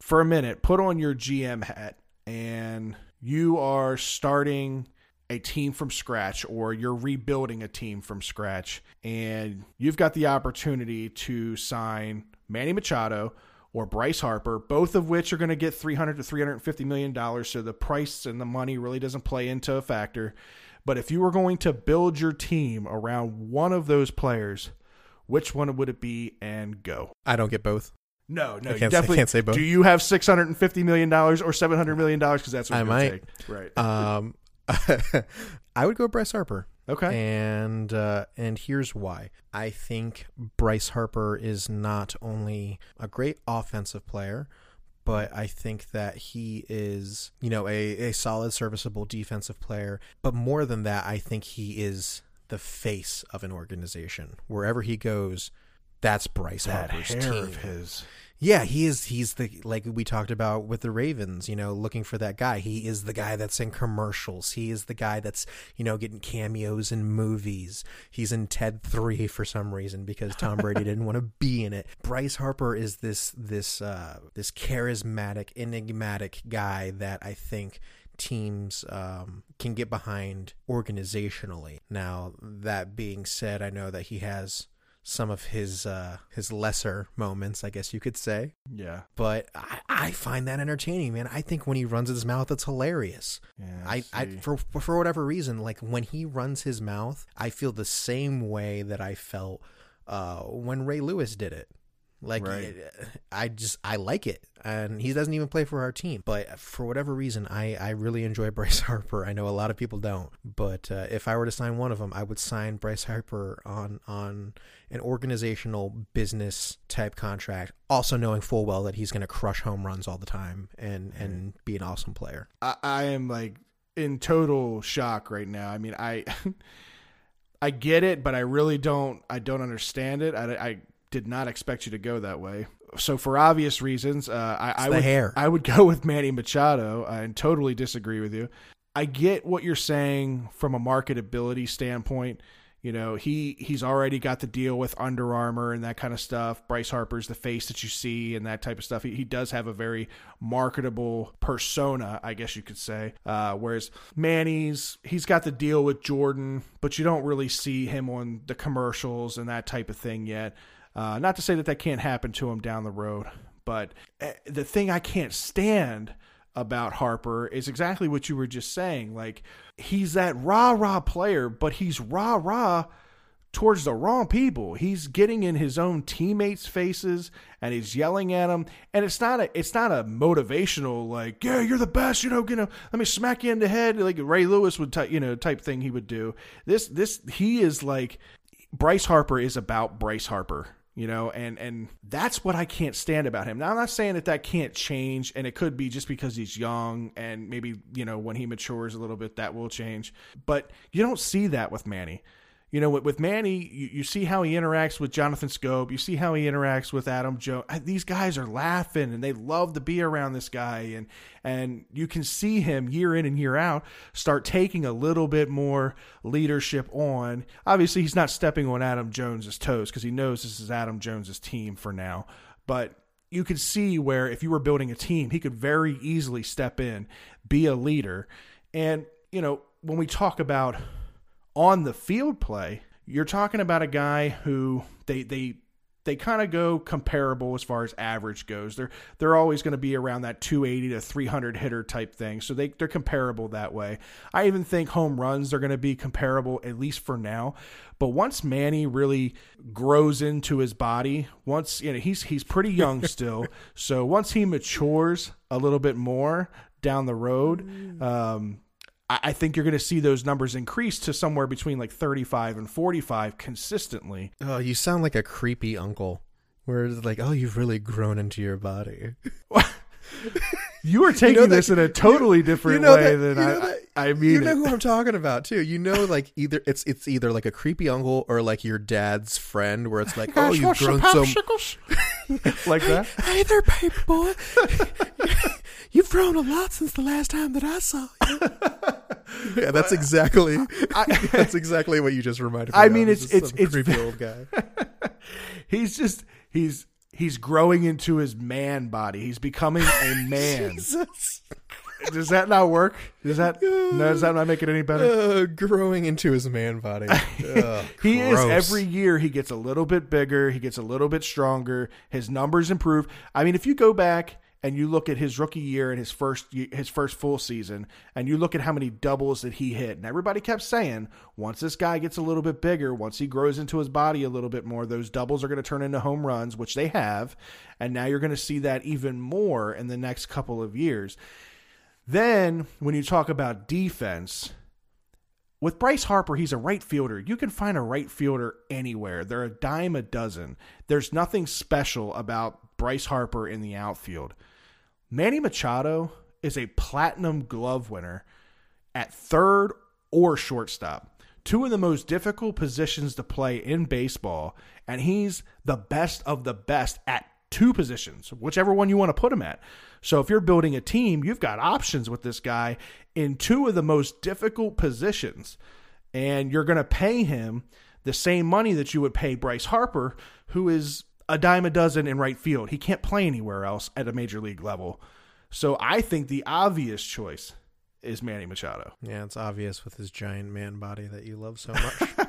for a minute, put on your GM hat and you are starting a team from scratch or you're rebuilding a team from scratch and you've got the opportunity to sign Manny Machado or Bryce Harper, both of which are going to get 300 to 350 million dollars so the price and the money really doesn't play into a factor. But if you were going to build your team around one of those players, which one would it be and go? I don't get both. No, no, I you can't say- definitely can't say both. Do you have six hundred and fifty million dollars or seven hundred million dollars? Because that's what I might. Take. Right. Um, I would go Bryce Harper. Okay. And uh, and here's why. I think Bryce Harper is not only a great offensive player, but I think that he is, you know, a, a solid, serviceable defensive player. But more than that, I think he is the face of an organization. Wherever he goes, that's Bryce that Harper's hair team. of his. Yeah, he is. He's the like we talked about with the Ravens. You know, looking for that guy. He is the guy that's in commercials. He is the guy that's you know getting cameos in movies. He's in Ted Three for some reason because Tom Brady didn't want to be in it. Bryce Harper is this this uh, this charismatic, enigmatic guy that I think teams um, can get behind organizationally. Now that being said, I know that he has some of his uh, his lesser moments, I guess you could say. Yeah. But I, I find that entertaining, man. I think when he runs his mouth, it's hilarious. Yeah. I, I for for whatever reason, like when he runs his mouth, I feel the same way that I felt uh, when Ray Lewis did it. Like Right. I just I like it, and he doesn't even play for our team. But for whatever reason, I I really enjoy Bryce Harper. I know a lot of people don't, but uh, if I were to sign one of them, I would sign Bryce Harper on on an organizational business type contract. Also knowing full well that he's going to crush home runs all the time and and be an awesome player. I, I am like in total shock right now. I mean, I I get it, but I really don't. I don't understand it. I, I did not expect you to go that way. So for obvious reasons, uh, I, I would hair. I would go with Manny Machado uh, and totally disagree with you. I get what you're saying from a marketability standpoint. You know, he he's already got the deal with Under Armour and that kind of stuff. Bryce Harper's the face that you see and that type of stuff. He, he does have a very marketable persona, I guess you could say. Uh, whereas Manny's, he's got the deal with Jordan, but you don't really see him on the commercials and that type of thing yet. Uh, not to say that that can't happen to him down the road, but uh, the thing I can't stand about Harper is exactly what you were just saying. Like he's that rah rah player, but he's rah rah towards the wrong people. He's getting in his own teammates' faces and he's yelling at them. And it's not a it's not a motivational like, yeah, you're the best, you know, you know, let me smack you in the head like Ray Lewis would type, you know, type thing he would do. This this he is like Bryce Harper is about Bryce Harper, you know, and and that's what I can't stand about him. Now I'm not saying that that can't change, and it could be just because he's young, and maybe you know when he matures a little bit that will change. But you don't see that with Manny. You know, with, with Manny, you, you see how he interacts with Jonathan Schoop. You see how he interacts with Adam Jones. These guys are laughing and they love to be around this guy, and and you can see him year in and year out start taking a little bit more leadership on. Obviously, he's not stepping on Adam Jones's toes because he knows this is Adam Jones's team for now. But you could see where if you were building a team, he could very easily step in, be a leader, and you know when we talk about on the field play, you're talking about a guy who they they they kind of go comparable as far as average goes. They're they're always going to be around that 280 to 300 hitter type thing. So they they're comparable that way. I even think home runs are going to be comparable at least for now. But once Manny really grows into his body, once you know he's he's pretty young still. so once he matures a little bit more down the road, um, I think you're going to see those numbers increase to somewhere between like 35 and 45 consistently. Oh, you sound like a creepy uncle. Where it's like, oh, you've really grown into your body. you are taking you know that, this in a totally different you know way that, than I, that, I mean. You know it. who I'm talking about too. You know, like either it's it's either like a creepy uncle or like your dad's friend, where it's like, oh, you've grown so like that. Hey, hey there, paper boy. You've grown a lot since the last time that I saw you. yeah, that's exactly I, that's exactly what you just reminded me. Of. I mean, of. it's it's it's creepy old guy. he's just he's he's growing into his man body. He's becoming a man. Does that not work? Does that no? Does that not make it any better? Uh, growing into his man body. Ugh, he is every year. He gets a little bit bigger. He gets a little bit stronger. His numbers improve. I mean, if you go back and you look at his rookie year and his first his first full season and you look at how many doubles that he hit and everybody kept saying once this guy gets a little bit bigger once he grows into his body a little bit more those doubles are going to turn into home runs which they have and now you're going to see that even more in the next couple of years then when you talk about defense with Bryce Harper, he's a right fielder. You can find a right fielder anywhere. They're a dime a dozen. There's nothing special about Bryce Harper in the outfield. Manny Machado is a platinum glove winner at third or shortstop. Two of the most difficult positions to play in baseball, and he's the best of the best at two positions, whichever one you want to put him at. So if you're building a team, you've got options with this guy in two of the most difficult positions, and you're going to pay him the same money that you would pay Bryce Harper, who is a dime a dozen in right field. He can't play anywhere else at a major league level. So I think the obvious choice is Manny Machado. Yeah, it's obvious with his giant man body that you love so much.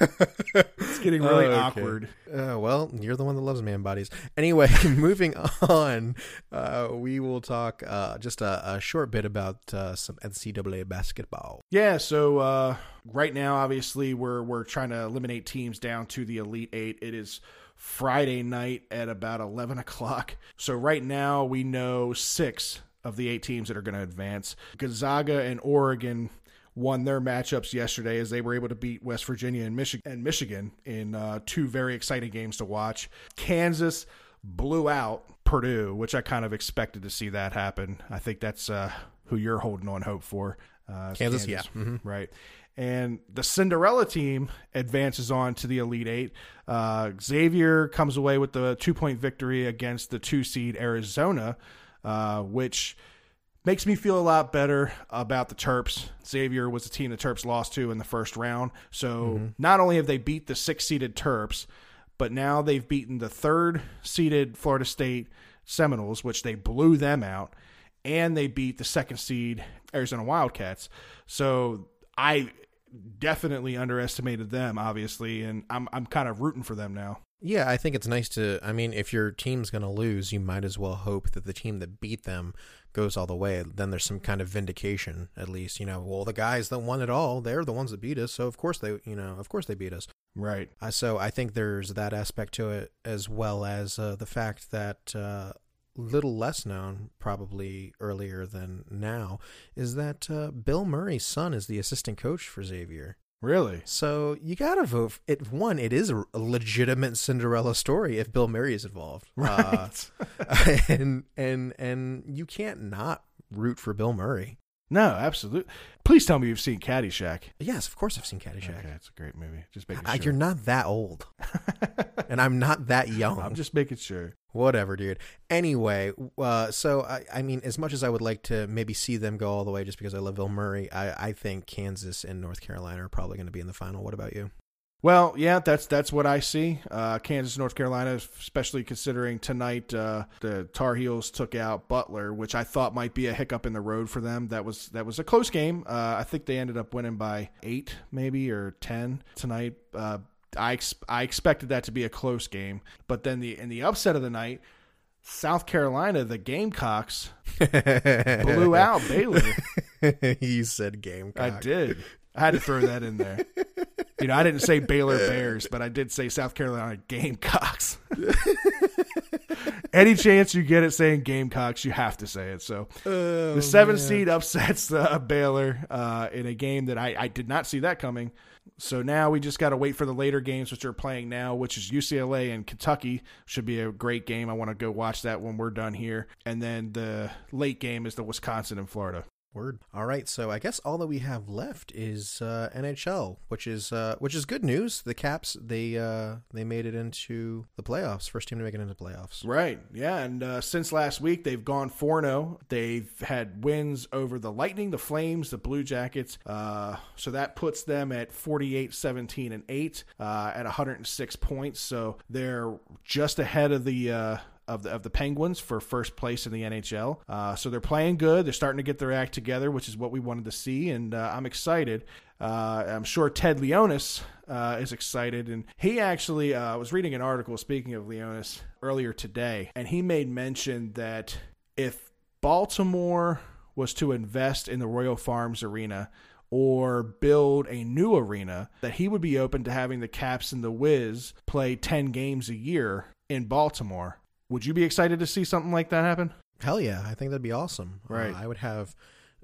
It's getting really okay. awkward. Uh, well, you're the one that loves man bodies. Anyway, moving on, uh, we will talk uh, just a, a, short bit about uh, some NCAA basketball. Yeah. So uh, right now, obviously, we're we're trying to eliminate teams down to the Elite Eight. It is Friday night at about 11 o'clock. So right now we know six of the eight teams that are going to advance. Gonzaga and Oregon won their matchups yesterday as they were able to beat West Virginia and Michigan and Michigan in uh, two very exciting games to watch. Kansas blew out Purdue, which I kind of expected to see that happen. I think that's uh, who you're holding on hope for. Uh, Kansas, Kansas, yeah, mm-hmm. right. And the Cinderella team advances on to the Elite Eight. Uh, Xavier comes away with the two point victory against the two seed Arizona, uh, which makes me feel a lot better about the Terps. Xavier was the team the Terps lost to in the first round. So mm-hmm. not only have they beat the six seeded Terps, but now they've beaten the third seeded Florida State Seminoles, which they blew them out, and they beat the second seed Arizona Wildcats. So I definitely underestimated them, obviously, and I'm I'm kind of rooting for them now. Yeah, I think it's nice to. I mean, if your team's going to lose, you might as well hope that the team that beat them goes all the way. Then there's some kind of vindication, at least. You know, well, the guys that won it all, they're the ones that beat us, so of course they, you know, of course they beat us. Right. Uh, so I think there's that aspect to it, as well as uh, the fact that uh, little less known, probably earlier than now, is that uh, Bill Murray's son is the assistant coach for Xavier. Really? So you gotta vote. For, it one, it is a legitimate Cinderella story if Bill Murray is involved, right? Uh, and and and you can't not root for Bill Murray. No, absolutely. Please tell me you've seen Caddyshack. Yes, of course I've seen Caddyshack. Okay, it's a great movie. Just making sure. You're not that old, and I'm not that young. I'm just making sure. Whatever, dude. Anyway, uh, so I, I mean, as much as I would like to maybe see them go all the way, just because I love Bill Murray, I, I think Kansas and North Carolina are probably going to be in the final. What about you? Well, yeah, that's that's what I see. Uh, Kansas, North Carolina, especially considering tonight uh, the Tar Heels took out Butler, which I thought might be a hiccup in the road for them. That was that was a close game. Uh, I think they ended up winning by eight, maybe or ten tonight. I ex- I expected that to be a close game, but then the in the upset of the night, South Carolina, the Gamecocks blew out Baylor. you said Gamecock. I did. I had to throw that in there. You know, I didn't say Baylor Bears, but I did say South Carolina Gamecocks. Any chance you get at saying Gamecocks, you have to say it. So Oh, the seven man. seed upsets uh, Baylor uh, in a game that I, I did not see that coming. So now we just got to wait for the later games, which are playing now, which is UCLA and Kentucky. Should be a great game. I want to go watch that when we're done here. And then the late game is the Wisconsin and Florida. Word. All right, so I guess all that we have left is uh, NHL, which is uh, which is good news. The Caps they uh, they made it into the playoffs, first team to make it into the playoffs. Right. Yeah. And uh, since last week, they've gone 4 0. They've had wins over the Lightning, the Flames, the Blue Jackets. Uh, so that puts them at 48, 17, and 8 uh, at 106 points. So they're just ahead of the. Of the of the Penguins for first place in the NHL, uh, so they're playing good. They're starting to get their act together, which is what we wanted to see, and uh, I'm excited. Uh, I'm sure Ted Leonsis uh, is excited, and he actually uh, was reading an article. Speaking of Leonsis, earlier today, and he made mention that if Baltimore was to invest in the Royal Farms Arena or build a new arena, that he would be open to having the Caps and the Wiz play 10 games a year in Baltimore. Would you be excited to see something like that happen? Hell yeah, I think that'd be awesome. Right. Uh, I would have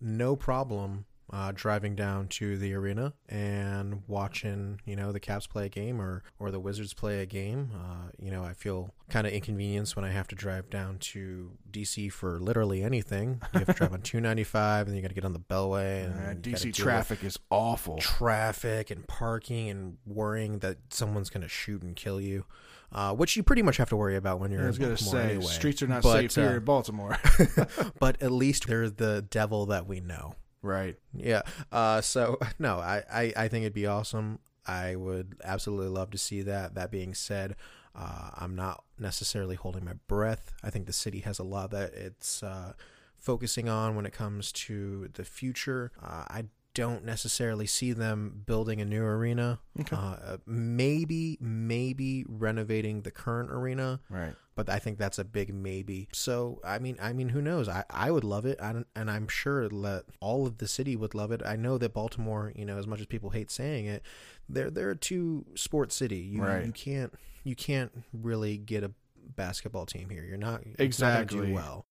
no problem uh, driving down to the arena and watching, you know, the Caps play a game or or the Wizards play a game. Uh, you know, I feel kind of inconvenienced when I have to drive down to DC for literally anything. You have to drive on 295, and then you got to get on the Beltway. And Uh, DC traffic is awful. traffic and parking and worrying that someone's going to shoot and kill you, uh, which you pretty much have to worry about when you're I was in going to Baltimore say, anyway. streets are not But, safe here uh, in Baltimore. but at least they're the devil that we know. right. Yeah. Uh, so no, I, I, I think it'd be awesome. I would absolutely love to see that. That being said, uh, I'm not necessarily holding my breath. I think the city has a lot that it's uh, focusing on when it comes to the future. Uh, I don't necessarily see them building a new arena. Okay. Uh, maybe, maybe renovating the current arena Right. but I think that's a big maybe. So I mean, I mean, who knows? I, I would love it, I and I'm sure that all of the city would love it. I know that Baltimore, you know, as much as people hate saying it, they're they're a two sports city. You Right. you can't you can't really get a basketball team here. You're not it's not Exactly. do well.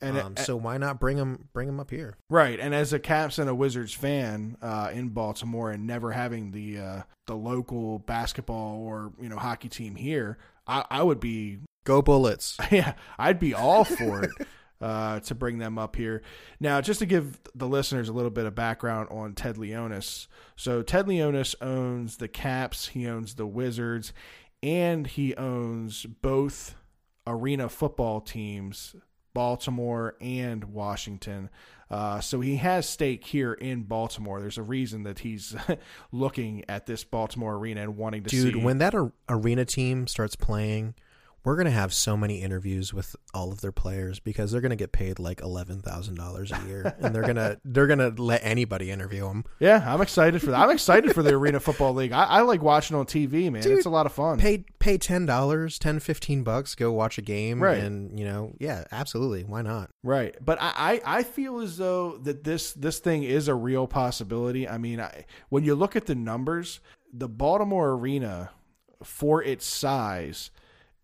And um, so why not bring them bring them up here? Right, and as a Caps and a Wizards fan uh, in Baltimore, and never having the uh, the local basketball or you know hockey team here, I, I would be Go Bullets! yeah, I'd be all for it uh, to bring them up here. Now, just to give the listeners a little bit of background on Ted Leonsis. So, Ted Leonsis owns the Caps, he owns the Wizards, and he owns both arena football teams, Baltimore and Washington. Uh, so he has stake here in Baltimore. There's a reason that he's looking at this Baltimore arena and wanting to Dude, see. when that ar- arena team starts playing, we're gonna have so many interviews with all of their players because they're gonna get paid like eleven thousand dollars a year, and they're gonna they're gonna let anybody interview them. Yeah, I'm excited for that. I'm excited for the Arena Football League. I, I like watching on TV, man. Dude, it's a lot of fun. Pay pay ten dollars, 10, 15 bucks, go watch a game, Right. And you know, yeah, absolutely, why not? Right, but I, I, I feel as though that this this thing is a real possibility. I mean, I, when you look at the numbers, the Baltimore Arena, for its size,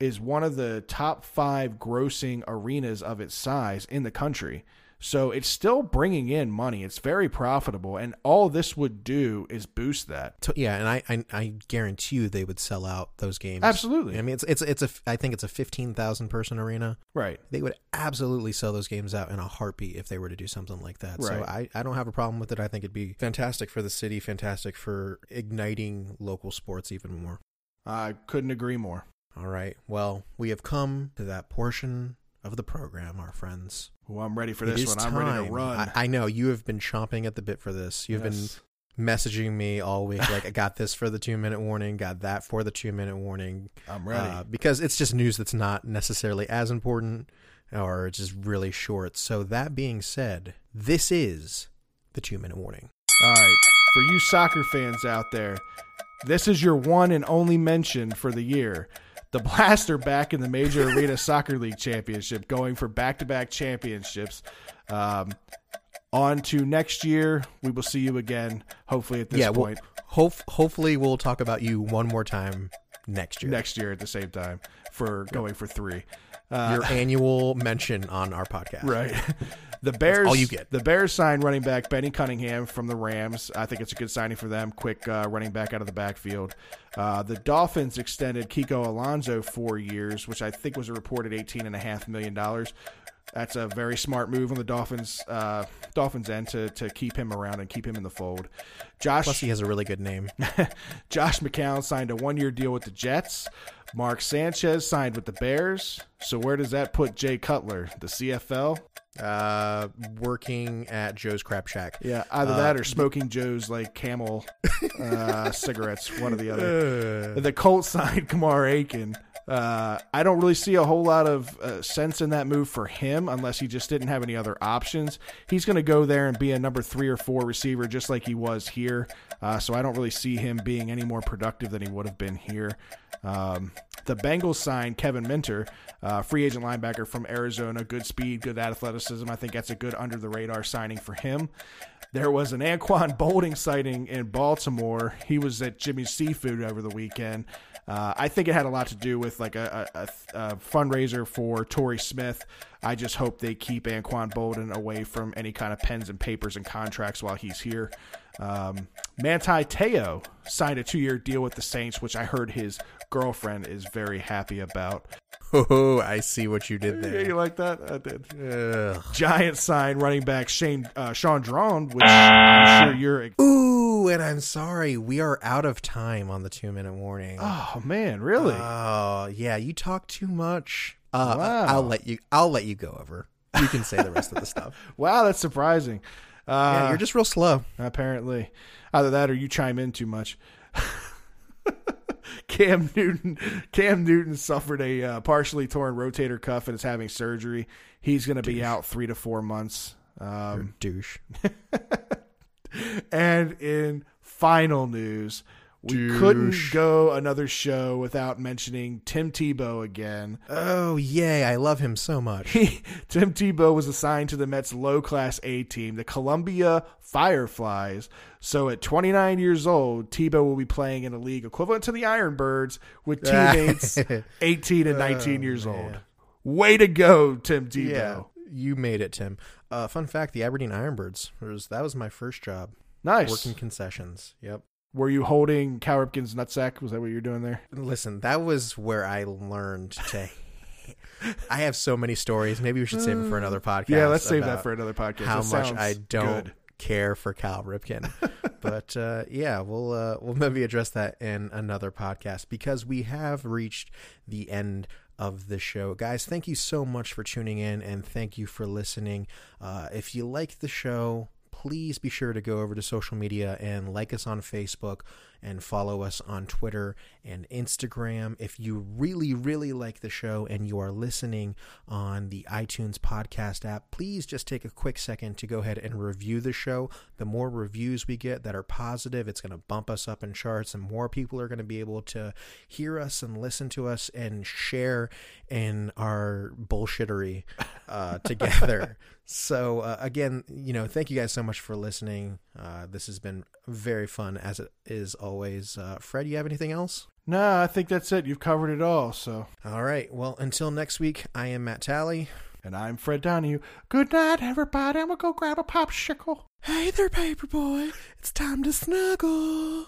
is one of the top five grossing arenas of its size in the country. So it's still bringing in money. It's very profitable, and all this would do is boost that. Yeah, and I, I I guarantee you they would sell out those games. Absolutely. I mean, it's it's it's a I think it's a fifteen thousand person arena. Right. They would absolutely sell those games out in a heartbeat if they were to do something like that. So I, I don't have a problem with it. I think it'd be fantastic for the city, fantastic for igniting local sports even more. I couldn't agree more. All right. Well, we have come to that portion of the program, our friends. Well, I'm ready for It this is one. I'm ready to run. I, I know you have been chomping at the bit for this. You've Yes. been messaging me all week like I got this for the two minute warning, got that for the two minute warning. I'm ready. Uh, because it's just news that's not necessarily as important or it's just really short. So that being said, this is the two minute warning. All right, for you soccer fans out there, this is your one and only mention for the year. The Blast are back in the Major Arena Soccer League Championship, going for back-to-back championships. Um, on to next year. We will see you again. Hopefully, at this yeah, point, well, hope, hopefully we'll talk about you one more time next year. next year at the same time for going for three. Uh, Your annual mention on our podcast. Right. The Bears. all you get. The Bears signed running back Benny Cunningham from the Rams. I think it's a good signing for them. Quick uh, running back out of the backfield. Uh, the Dolphins extended Kiko Alonso four years, which I think was a reported eighteen and a half million dollars. That's a very smart move on the Dolphins uh, Dolphins end to to keep him around and keep him in the fold. Josh Plus, he has a really good name. Josh McCown signed a one year deal with the Jets. Mark Sanchez signed with the Bears. So where does that put Jay Cutler? The CFL? Uh, working at Joe's Crab Shack. Yeah, either that or smoking Joe's like Camel uh, cigarettes, one or the other. Uh, The Colts signed Kamar Aiken. Uh, I don't really see a whole lot of uh, sense in that move for him unless he just didn't have any other options. He's going to go there and be a number three or four receiver just like he was here. Uh, so I don't really see him being any more productive than he would have been here. Um, the Bengals signed Kevin Minter, uh, free agent linebacker from Arizona. Good speed, good athleticism. I think that's a good under the radar signing for him. There was an Anquan Boldin sighting in Baltimore. He was at Jimmy's Seafood over the weekend. Uh, I think it had a lot to do with like a, a, a fundraiser for Torrey Smith. I just hope they keep Anquan Boldin away from any kind of pens and papers and contracts while he's here. Um, Manti Te'o signed a two-year deal with the Saints, which I heard his girlfriend is very happy about. Oh, I see what you did there. Yeah, you like that? I did. Ugh. Giants signed running back Shane uh, Shaun Draughn, which I'm sure you're. Ooh, and I'm sorry, we are out of time on the two minute warning. Oh man, really? Oh, yeah, you talk too much. Uh, Wow. I'll let you. I'll let you go over. You can say the rest of the stuff. wow, that's surprising. Uh, Yeah, you're just real slow. apparently either that or you chime in too much. Cam Newton, Cam Newton suffered a uh, partially torn rotator cuff and is having surgery. He's going to be out three to four months. Um, Douche. and in final news, we Douche. couldn't go another show without mentioning Tim Tebow again. Oh yay! I love him so much. Tim Tebow was assigned to the Mets low class A team, the Columbia Fireflies. So at 29 years old, Tebow will be playing in a league equivalent to the Ironbirds with teammates 18 and 19 years old. Oh. Way to go, Tim Tebow. Yeah, you made it, Tim. Uh, fun fact: the Aberdeen Ironbirds was that was my first job Nice. working concessions. Yep. Were you holding Cal Ripken's nutsack? Was that what you were doing there? Listen, that was where I learned to. I have so many stories. Maybe we should save them for another podcast. yeah, let's save that for another podcast. how much I don't good. care for Cal Ripken. but uh, yeah, we'll uh, we'll maybe address that in another podcast because we have reached the end of the show, guys. Thank you so much for tuning in and thank you for listening. Uh, if you like the show. Please be sure to go over to social media and like us on Facebook and follow us on Twitter and Instagram. If you really, really like the show and you are listening on the iTunes podcast app, please just take a quick second to go ahead and review the show. The more reviews we get that are positive, it's going to bump us up in charts, and more people are going to be able to hear us and listen to us and share in our bullshittery uh, together. So uh, again, you know, thank you guys so much for listening. Uh, this has been very fun as it is always. Uh, Fred, you have anything else? No, I think that's it. You've covered it all. So, All right. Well, until next week, I am Matt Talley. and I'm Fred Donahue. Good night, everybody. I'm gonna go grab a popsicle. Hey there, paper boy. It's time to snuggle.